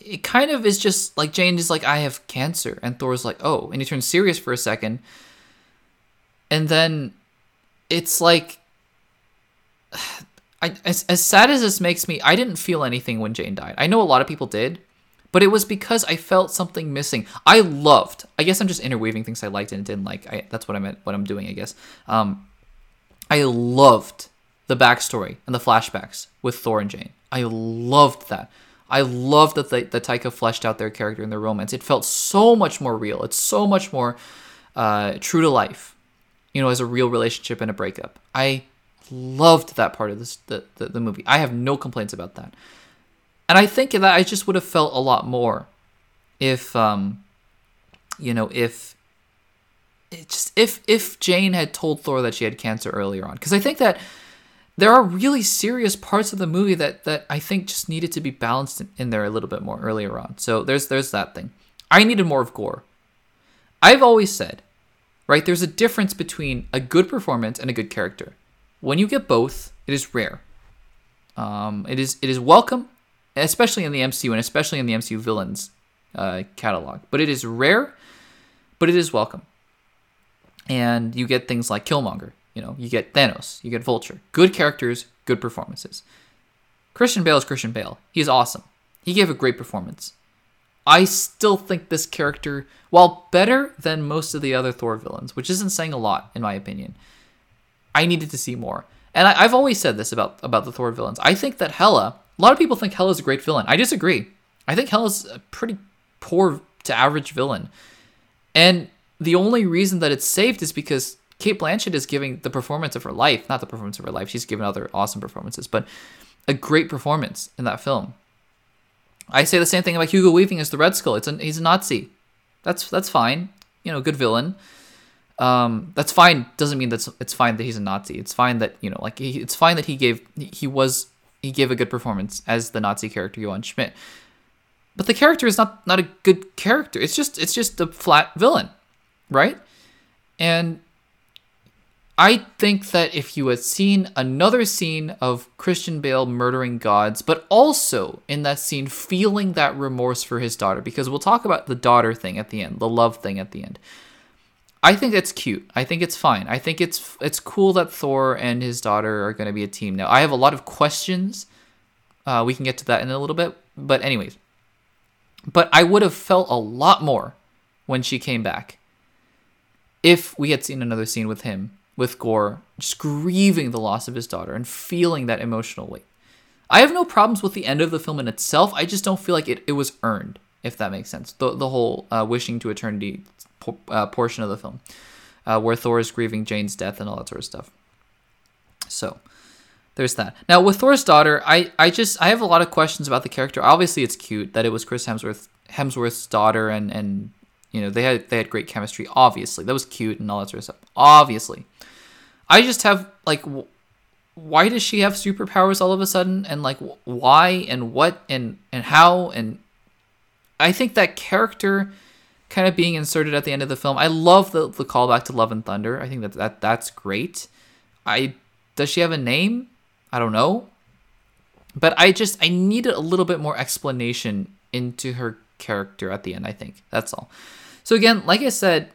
it kind of is just like Jane is like, I have cancer, and Thor's like, oh, and he turns serious for a second, and then it's like, I as, as sad as this makes me, I didn't feel anything when Jane died. I know a lot of people did, but it was because I felt something missing. I loved. I guess I'm just interweaving things I liked and didn't like. I, that's what I meant. What I'm doing, I guess. Um, I loved the backstory and the flashbacks with Thor and Jane. I loved that. I loved that the, the Taika fleshed out their character and their romance. It felt so much more real. It's so much more uh, true to life, you know, as a real relationship and a breakup. I loved that part of this the, the, the movie. I have no complaints about that. And I think that I just would have felt a lot more if um you know, if just if if Jane had told Thor that she had cancer earlier on. Because I think that there are really serious parts of the movie that that I think just needed to be balanced in, in there a little bit more earlier on. So there's there's that thing. I needed more of Gorr. I've always said, right, there's a difference between a good performance and a good character. When you get both, it is rare. Um, it is it is welcome especially in the MCU and especially in the MCU villains uh, catalog. But it is rare, but it is welcome. And you get things like Killmonger. You know, you get Thanos, you get Vulture. Good characters, good performances. Christian Bale is Christian Bale. He's awesome. He gave a great performance. I still think this character, while better than most of the other Thor villains, which isn't saying a lot in my opinion, I needed to see more. And I, have always said this about about the Thor villains. I think that Hela a lot of people think Hela's a great villain. I disagree. I think Hela's a pretty poor to average villain. And the only reason that it's saved is because Cate Blanchett is giving the performance of her life, not the performance of her life. She's given other awesome performances, but a great performance in that film. I say the same thing about Hugo Weaving as the Red Skull. It's a, he's a Nazi. That's that's fine. You know, good villain. Um, that's fine. Doesn't mean that's it's fine that he's a Nazi. It's fine that you know, like he, it's fine that he gave he was he gave a good performance as the Nazi character Johann Schmidt. But the character is not not a good character. It's just it's just a flat villain, right? And I think that if you had seen another scene of Christian Bale murdering gods, but also in that scene feeling that remorse for his daughter, because we'll talk about the daughter thing at the end, the love thing at the end. I think that's cute. I think it's fine. I think it's it's cool that Thor and his daughter are going to be a team now. I have a lot of questions. Uh, we can get to that in a little bit, but anyways. But I would have felt a lot more when she came back if we had seen another scene with him, with Gorr just grieving the loss of his daughter and feeling that emotional weight. I have no problems with the end of the film in itself. I just don't feel like it, it was earned, if that makes sense. The, the whole uh, wishing to eternity uh, portion of the film, uh, where Thor is grieving Jane's death and all that sort of stuff. So there's that. Now with Thor's daughter, I I just I have a lot of questions about the character. Obviously, it's cute that it was Chris Hemsworth Hemsworth's daughter, and and you know they had they had great chemistry. Obviously, that was cute and all that sort of stuff. Obviously, I just have like. why does she have superpowers all of a sudden and like why and what and and how and i think that character kind of being inserted at the end of the film. I love the, the callback to Love and Thunder. I think that, that that's great. I does she have a name? I don't know. But I just I needed a little bit more explanation into her character at the end, I think. That's all. So again, like I said,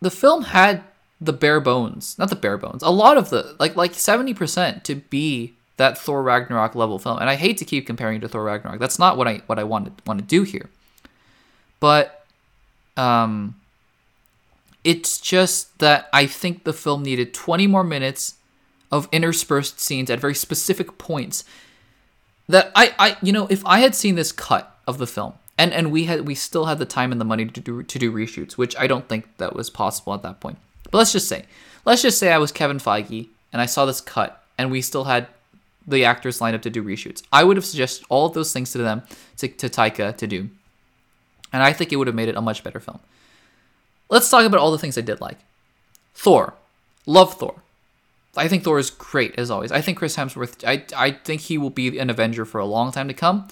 the film had the bare bones, not the bare bones, a lot of the like like 70% to be that Thor Ragnarok level film. And I hate to keep comparing to Thor Ragnarok. That's not what I what I want to want to do here. But um it's just that I think the film needed 20 more minutes of interspersed scenes at very specific points that I, I you know if I had seen this cut of the film and and we had we still had the time and the money to do to do reshoots which I don't think that was possible at that point. But let's just say let's just say I was Kevin Feige and I saw this cut and we still had the actors lined up to do reshoots. I would have suggested all of those things to them to, to Taika to do and I think it would have made it a much better film let's talk about all the things I did like Thor love Thor I think Thor is great as always. I think Chris Hemsworth. I I think he will be an Avenger for a long time to come,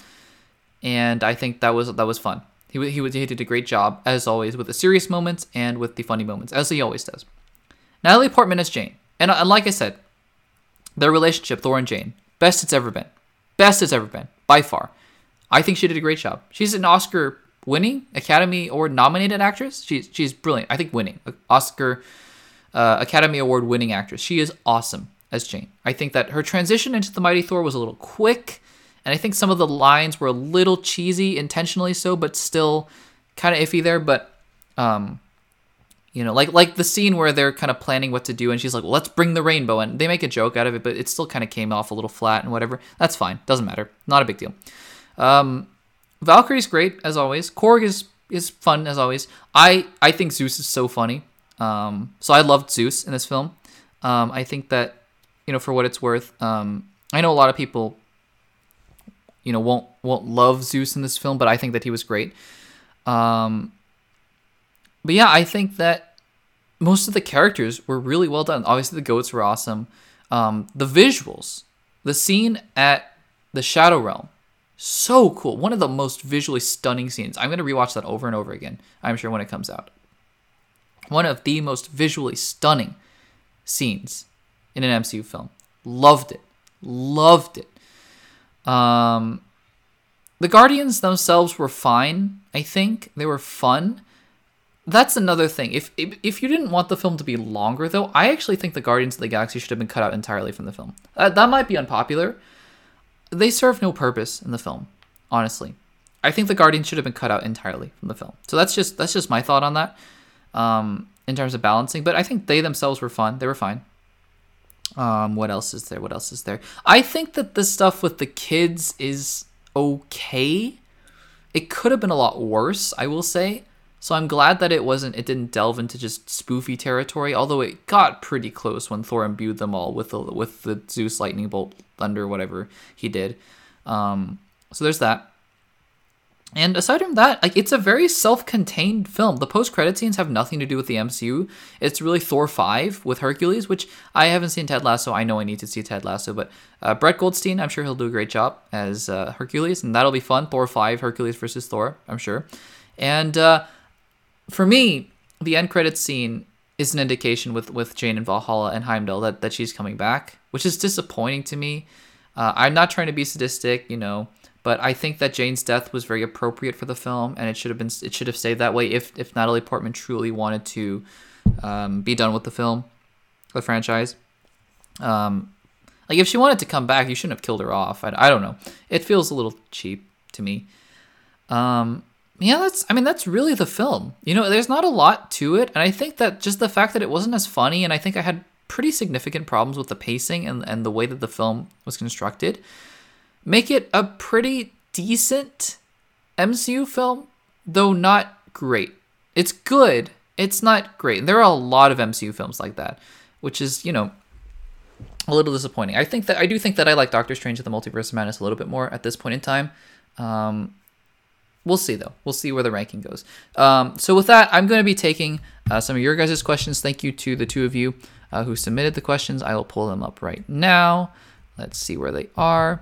and I think that was that was fun. He he he did a great job as always with the serious moments and with the funny moments as he always does. Natalie Portman as Jane, and, and like I said, their relationship Thor and Jane best it's ever been, best it's ever been by far. I think she did a great job. She's an Oscar winning Academy Award nominated actress. She's she's brilliant. I think winning Oscar uh, Academy Award winning actress. She is awesome as Jane. I think that her transition into the Mighty Thor was a little quick, and I think some of the lines were a little cheesy, intentionally so, but still kind of iffy there. But um, you know, like like the scene where they're kind of planning what to do, and she's like, "Well, let's bring the rainbow," and they make a joke out of it, but it still kind of came off a little flat and whatever. That's fine, doesn't matter, not a big deal. Um, Valkyrie's great as always. Korg is is fun as always. I I think Zeus is so funny. Um, so I loved Zeus in this film. Um, I think that you know for what it's worth, um, I know a lot of people you know won't won't love Zeus in this film, but I think that he was great. Um, but yeah, I think that most of the characters were really well done. Obviously, the goats were awesome. Um, the visuals, the scene at the Shadow Realm, so cool. One of the most visually stunning scenes. I'm gonna rewatch that over and over again. I'm sure when it comes out one of the most visually stunning scenes in an MCU film. Loved it. Loved it. Um, the Guardians themselves were fine, I think. They were fun. That's another thing. If, if if you didn't want the film to be longer, though, I actually think the Guardians of the Galaxy should have been cut out entirely from the film. Uh, that might be unpopular. They serve no purpose in the film, honestly. I think the Guardians should have been cut out entirely from the film. So that's just that's just my thought on that um, in terms of balancing. But I think they themselves were fun. They were fine. Um, what else is there? What else is there? I think that the stuff with the kids is okay. It could have been a lot worse, I will say. So I'm glad that it wasn't. It didn't delve into just spoofy territory. Although it got pretty close when Thor imbued them all with the with the Zeus lightning bolt thunder whatever he did. Um, so there's that. And aside from that, like it's a very self-contained film. The post-credit scenes have nothing to do with the MCU. It's really Thor 5 with Hercules, which I haven't seen Ted Lasso. I know I need to see Ted Lasso, but uh, Brett Goldstein, I'm sure he'll do a great job as uh, Hercules, and that'll be fun. Thor 5, Hercules versus Thor, I'm sure. And uh, for me, the end credits scene is an indication with with Jane and Valhalla and Heimdall that that she's coming back, which is disappointing to me. Uh, I'm not trying to be sadistic, you know. But I think that Jane's death was very appropriate for the film, and it should have been it should have stayed that way if if Natalie Portman truly wanted to um, be done with the film, the franchise. Um, like if she wanted to come back, you shouldn't have killed her off. I, I don't know. It feels a little cheap to me. Um, yeah, that's I mean that's really the film. You know, there's not a lot to it, and I think that just the fact that it wasn't as funny, and I think I had pretty significant problems with the pacing and and the way that the film was constructed make it a pretty decent MCU film, though not great. It's good, it's not great. And there are a lot of MCU films like that, which is, you know, a little disappointing. I think that I do think that I like Doctor Strange of the Multiverse of Madness a little bit more at this point in time. Um, we'll see though. We'll see where the ranking goes. Um, so with that, I'm going to be taking uh, some of your guys' questions. Thank you to the two of you uh, who submitted the questions. I will pull them up right now. Let's see where they are.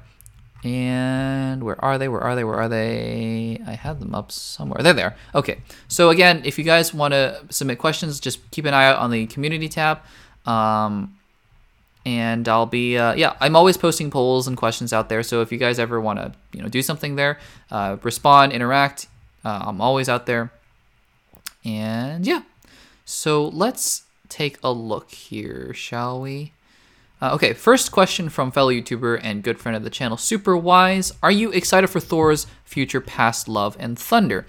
And where are they? Where are they? Where are they? I have them up somewhere. They're there. Okay. So again, if you guys want to submit questions, just keep an eye out on the community tab. Um, and I'll be uh, yeah, I'm always posting polls and questions out there. So if you guys ever want to you know do something there, uh, respond, interact, uh, I'm always out there. And yeah, so let's take a look here, shall we? Uh, okay, first question from fellow YouTuber and good friend of the channel, Super Wise. Are you excited for Thor's future past Love and Thunder?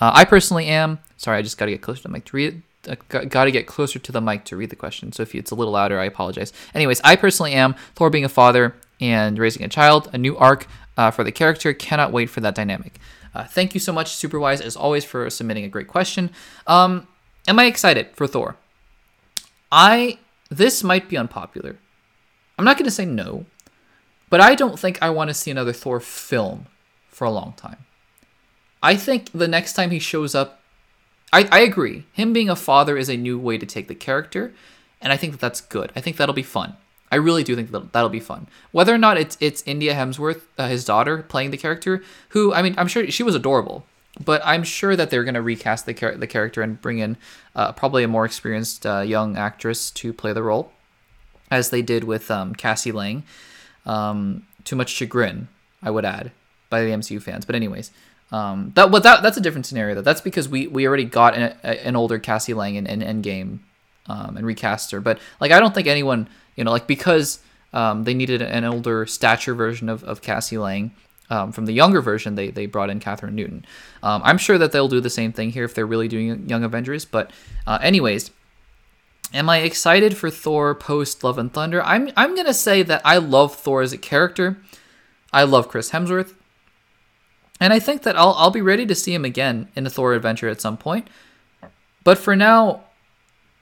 Uh, I personally am. Sorry, I just got to get closer to the mic to read it. Got to get closer to the mic to read the question. So if it's a little louder, I apologize. Anyways, I personally am. Thor being a father and raising a child, a new arc uh, for the character. Cannot wait for that dynamic. Uh, thank you so much, Superwise, as always, for submitting a great question. Um, am I excited for Thor? I this might be unpopular. I'm not going to say no, but I don't think I want to see another Thor film for a long time. I think the next time he shows up, I, I agree. Him being a father is a new way to take the character, and I think that that's good. I think that'll be fun. I really do think that that'll be fun. Whether or not it's it's India Hemsworth, uh, his daughter, playing the character, who I mean, I'm sure she was adorable, but I'm sure that they're gonna recast the char- the character and bring in uh, probably a more experienced uh, young actress to play the role, as they did with um, Cassie Lang. Um, too much chagrin, I would add, by the MCU fans. But anyways, um, that what that that's a different scenario though. That's because we we already got an, an older Cassie Lang in, in Endgame um, and recast her. But like I don't think anyone you know, like because um, they needed an older stature version of, of Cassie Lang. Um, from the younger version, they, they brought in Kathryn Newton. Um, I'm sure that they'll do the same thing here if they're really doing Young Avengers. But, uh, anyways, am I excited for Thor post Love and Thunder? I'm I'm gonna say that I love Thor as a character. I love Chris Hemsworth, and I think that I'll I'll be ready to see him again in a Thor adventure at some point. But for now,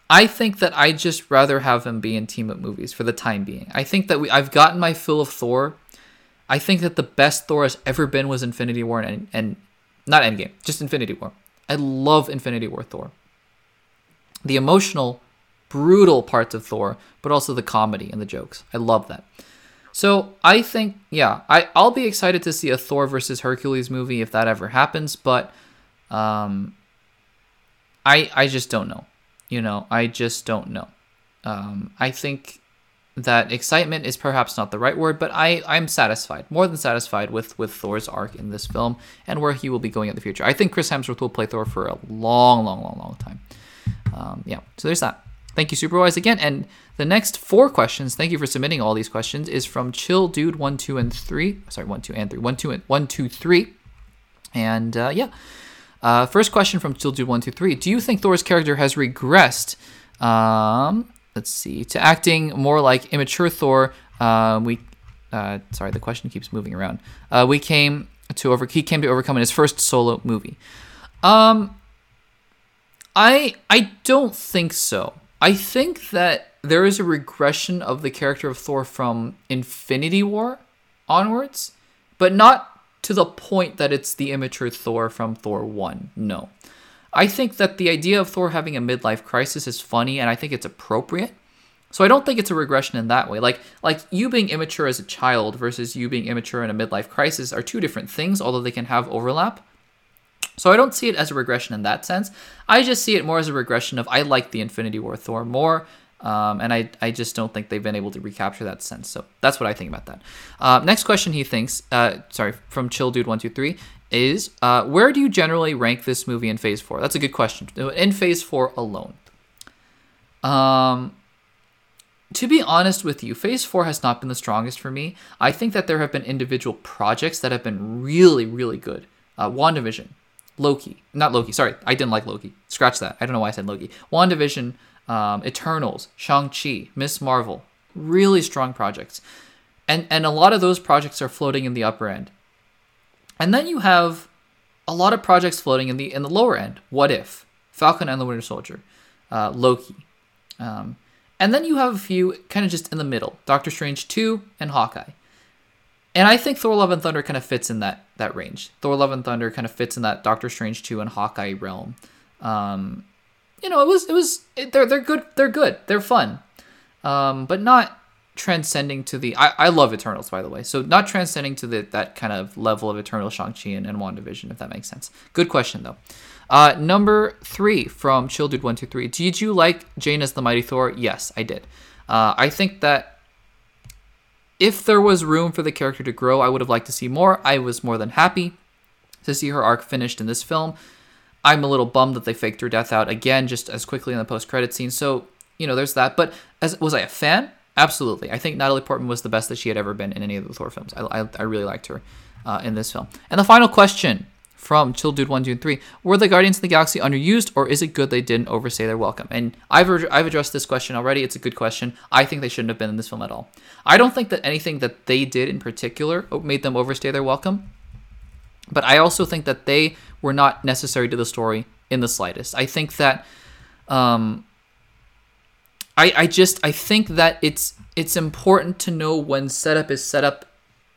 I think that I'd just rather have him be in team up movies for the time being. I think that we I've gotten my fill of Thor. I think that the best Thor has ever been was Infinity War and, and not Endgame, just Infinity War. I love Infinity War Thor. The emotional, brutal parts of Thor, but also the comedy and the jokes. I love that. So I think, yeah, I, I'll be excited to see a Thor versus Hercules movie if that ever happens, but um, I I just don't know. You know, I just don't know. Um, I think that excitement is perhaps not the right word, but I, I'm satisfied, more than satisfied with, with Thor's arc in this film and where he will be going in the future. I think Chris Hemsworth will play Thor for a long, long, long, long time. Um, yeah, so there's that. Thank you, Superwise, again. And the next four questions, thank you for submitting all these questions, is from Chill Dude 1, 2, and 3. Sorry, 1, 2, and 3. 1, 2, and 1, 2, 3. And uh, yeah. Uh, first question from Chill Dude One Two Three: Do you think Thor's character has regressed? Um, let's see, to acting more like immature Thor. Uh, we, uh, sorry, the question keeps moving around. Uh, we came to over. He came to overcome in his first solo movie. Um, I I don't think so. I think that there is a regression of the character of Thor from Infinity War onwards, but not to the point that it's the immature Thor from Thor 1. No. I think that the idea of Thor having a midlife crisis is funny and I think it's appropriate. So I don't think it's a regression in that way. Like like you being immature as a child versus you being immature in a midlife crisis are two different things, although they can have overlap. So I don't see it as a regression in that sense. I just see it more as a regression of I like the Infinity War Thor more. Um, and I, I just don't think they've been able to recapture that sense. So that's what I think about that. Uh, next question he thinks, uh, sorry, from Chill Dude one two three is uh, where do you generally rank this movie in Phase Four? That's a good question. In Phase Four alone. Um, to be honest with you, Phase Four has not been the strongest for me. I think that there have been individual projects that have been really really good. Uh, WandaVision, Loki, not Loki. Sorry, I didn't like Loki. Scratch that. I don't know why I said Loki. WandaVision um, Eternals, Shang-Chi, Miss Marvel, really strong projects. And, and a lot of those projects are floating in the upper end. And then you have a lot of projects floating in the in the lower end. What if Falcon and the Winter Soldier, uh, Loki, um, and then you have a few kind of just in the middle: Doctor Strange two and Hawkeye. And I think Thor: Love and Thunder kind of fits in that that range. Thor: Love and Thunder kind of fits in that Doctor Strange two and Hawkeye realm. Um, you know, it was it was they're they're good they're good they're fun, um, but not transcending to the I, I love Eternals by the way, so not transcending to the that kind of level of Eternal Shang Chi and, and WandaVision if that makes sense. Good question though. Uh, number three from Chill Dude One Two Three. Did you like Jane as the Mighty Thor? Yes, I did. Uh, I think that if there was room for the character to grow, I would have liked to see more. I was more than happy to see her arc finished in this film. I'm a little bummed that they faked her death out again just as quickly in the post credit scene. So you know, there's that. But as was I a fan? Absolutely. I think Natalie Portman was the best that she had ever been in any of the Thor films. I, I, I really liked her uh, in this film. And the final question from Chill Dude One, Two, and Three: Were the Guardians of the Galaxy underused, or is it good they didn't overstay their welcome? And I've I've addressed this question already. It's a good question. I think they shouldn't have been in this film at all. I don't think that anything that they did in particular made them overstay their welcome. But I also think that they were not necessary to the story in the slightest. I think that, um, I I just I think that it's it's important to know when setup is set up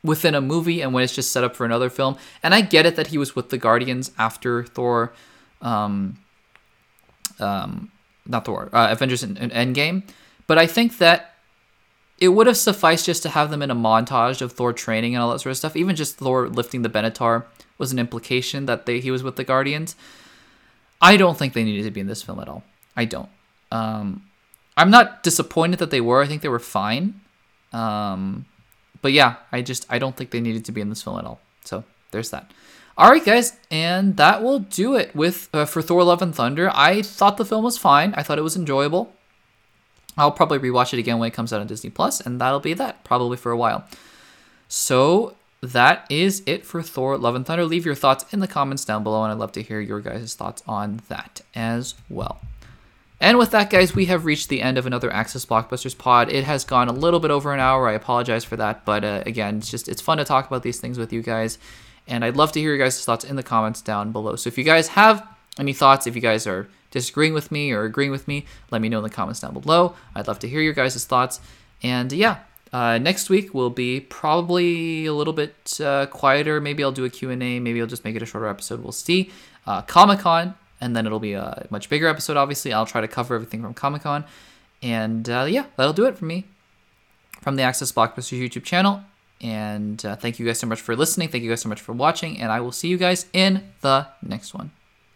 within a movie and when it's just set up for another film. And I get it that he was with the Guardians after Thor, um, um, not Thor, uh, Avengers Endgame. But I think that it would have sufficed just to have them in a montage of Thor training and all that sort of stuff. Even just Thor lifting the Benatar was an implication that they, he was with the Guardians. I don't think they needed to be in this film at all. I don't. Um, I'm not disappointed that they were. I think they were fine. Um, but yeah, I just I don't think they needed to be in this film at all. So there's that. All right, guys, and that will do it with uh, for Thor: Love and Thunder. I thought the film was fine. I thought it was enjoyable. I'll probably rewatch it again when it comes out on Disney Plus, and that'll be that probably for a while. So that is it for Thor: Love and Thunder. Leave your thoughts in the comments down below, and I'd love to hear your guys' thoughts on that as well. And with that, guys, we have reached the end of another Access Blockbusters pod. It has gone a little bit over an hour. I apologize for that, but uh, again, it's just it's fun to talk about these things with you guys, and I'd love to hear your guys' thoughts in the comments down below. So if you guys have any thoughts, if you guys are disagreeing with me or agreeing with me, let me know in the comments down below. I'd love to hear your guys' thoughts. And yeah, uh, next week will be probably a little bit uh, quieter. Maybe I'll do a Q&A. Maybe I'll just make it a shorter episode. We'll see. Uh, Comic-Con and then it'll be a much bigger episode. Obviously, I'll try to cover everything from Comic Con, and uh, yeah, that'll do it for me from the Access Blockbusters YouTube channel. And uh, thank you guys so much for listening. Thank you guys so much for watching, and I will see you guys in the next one.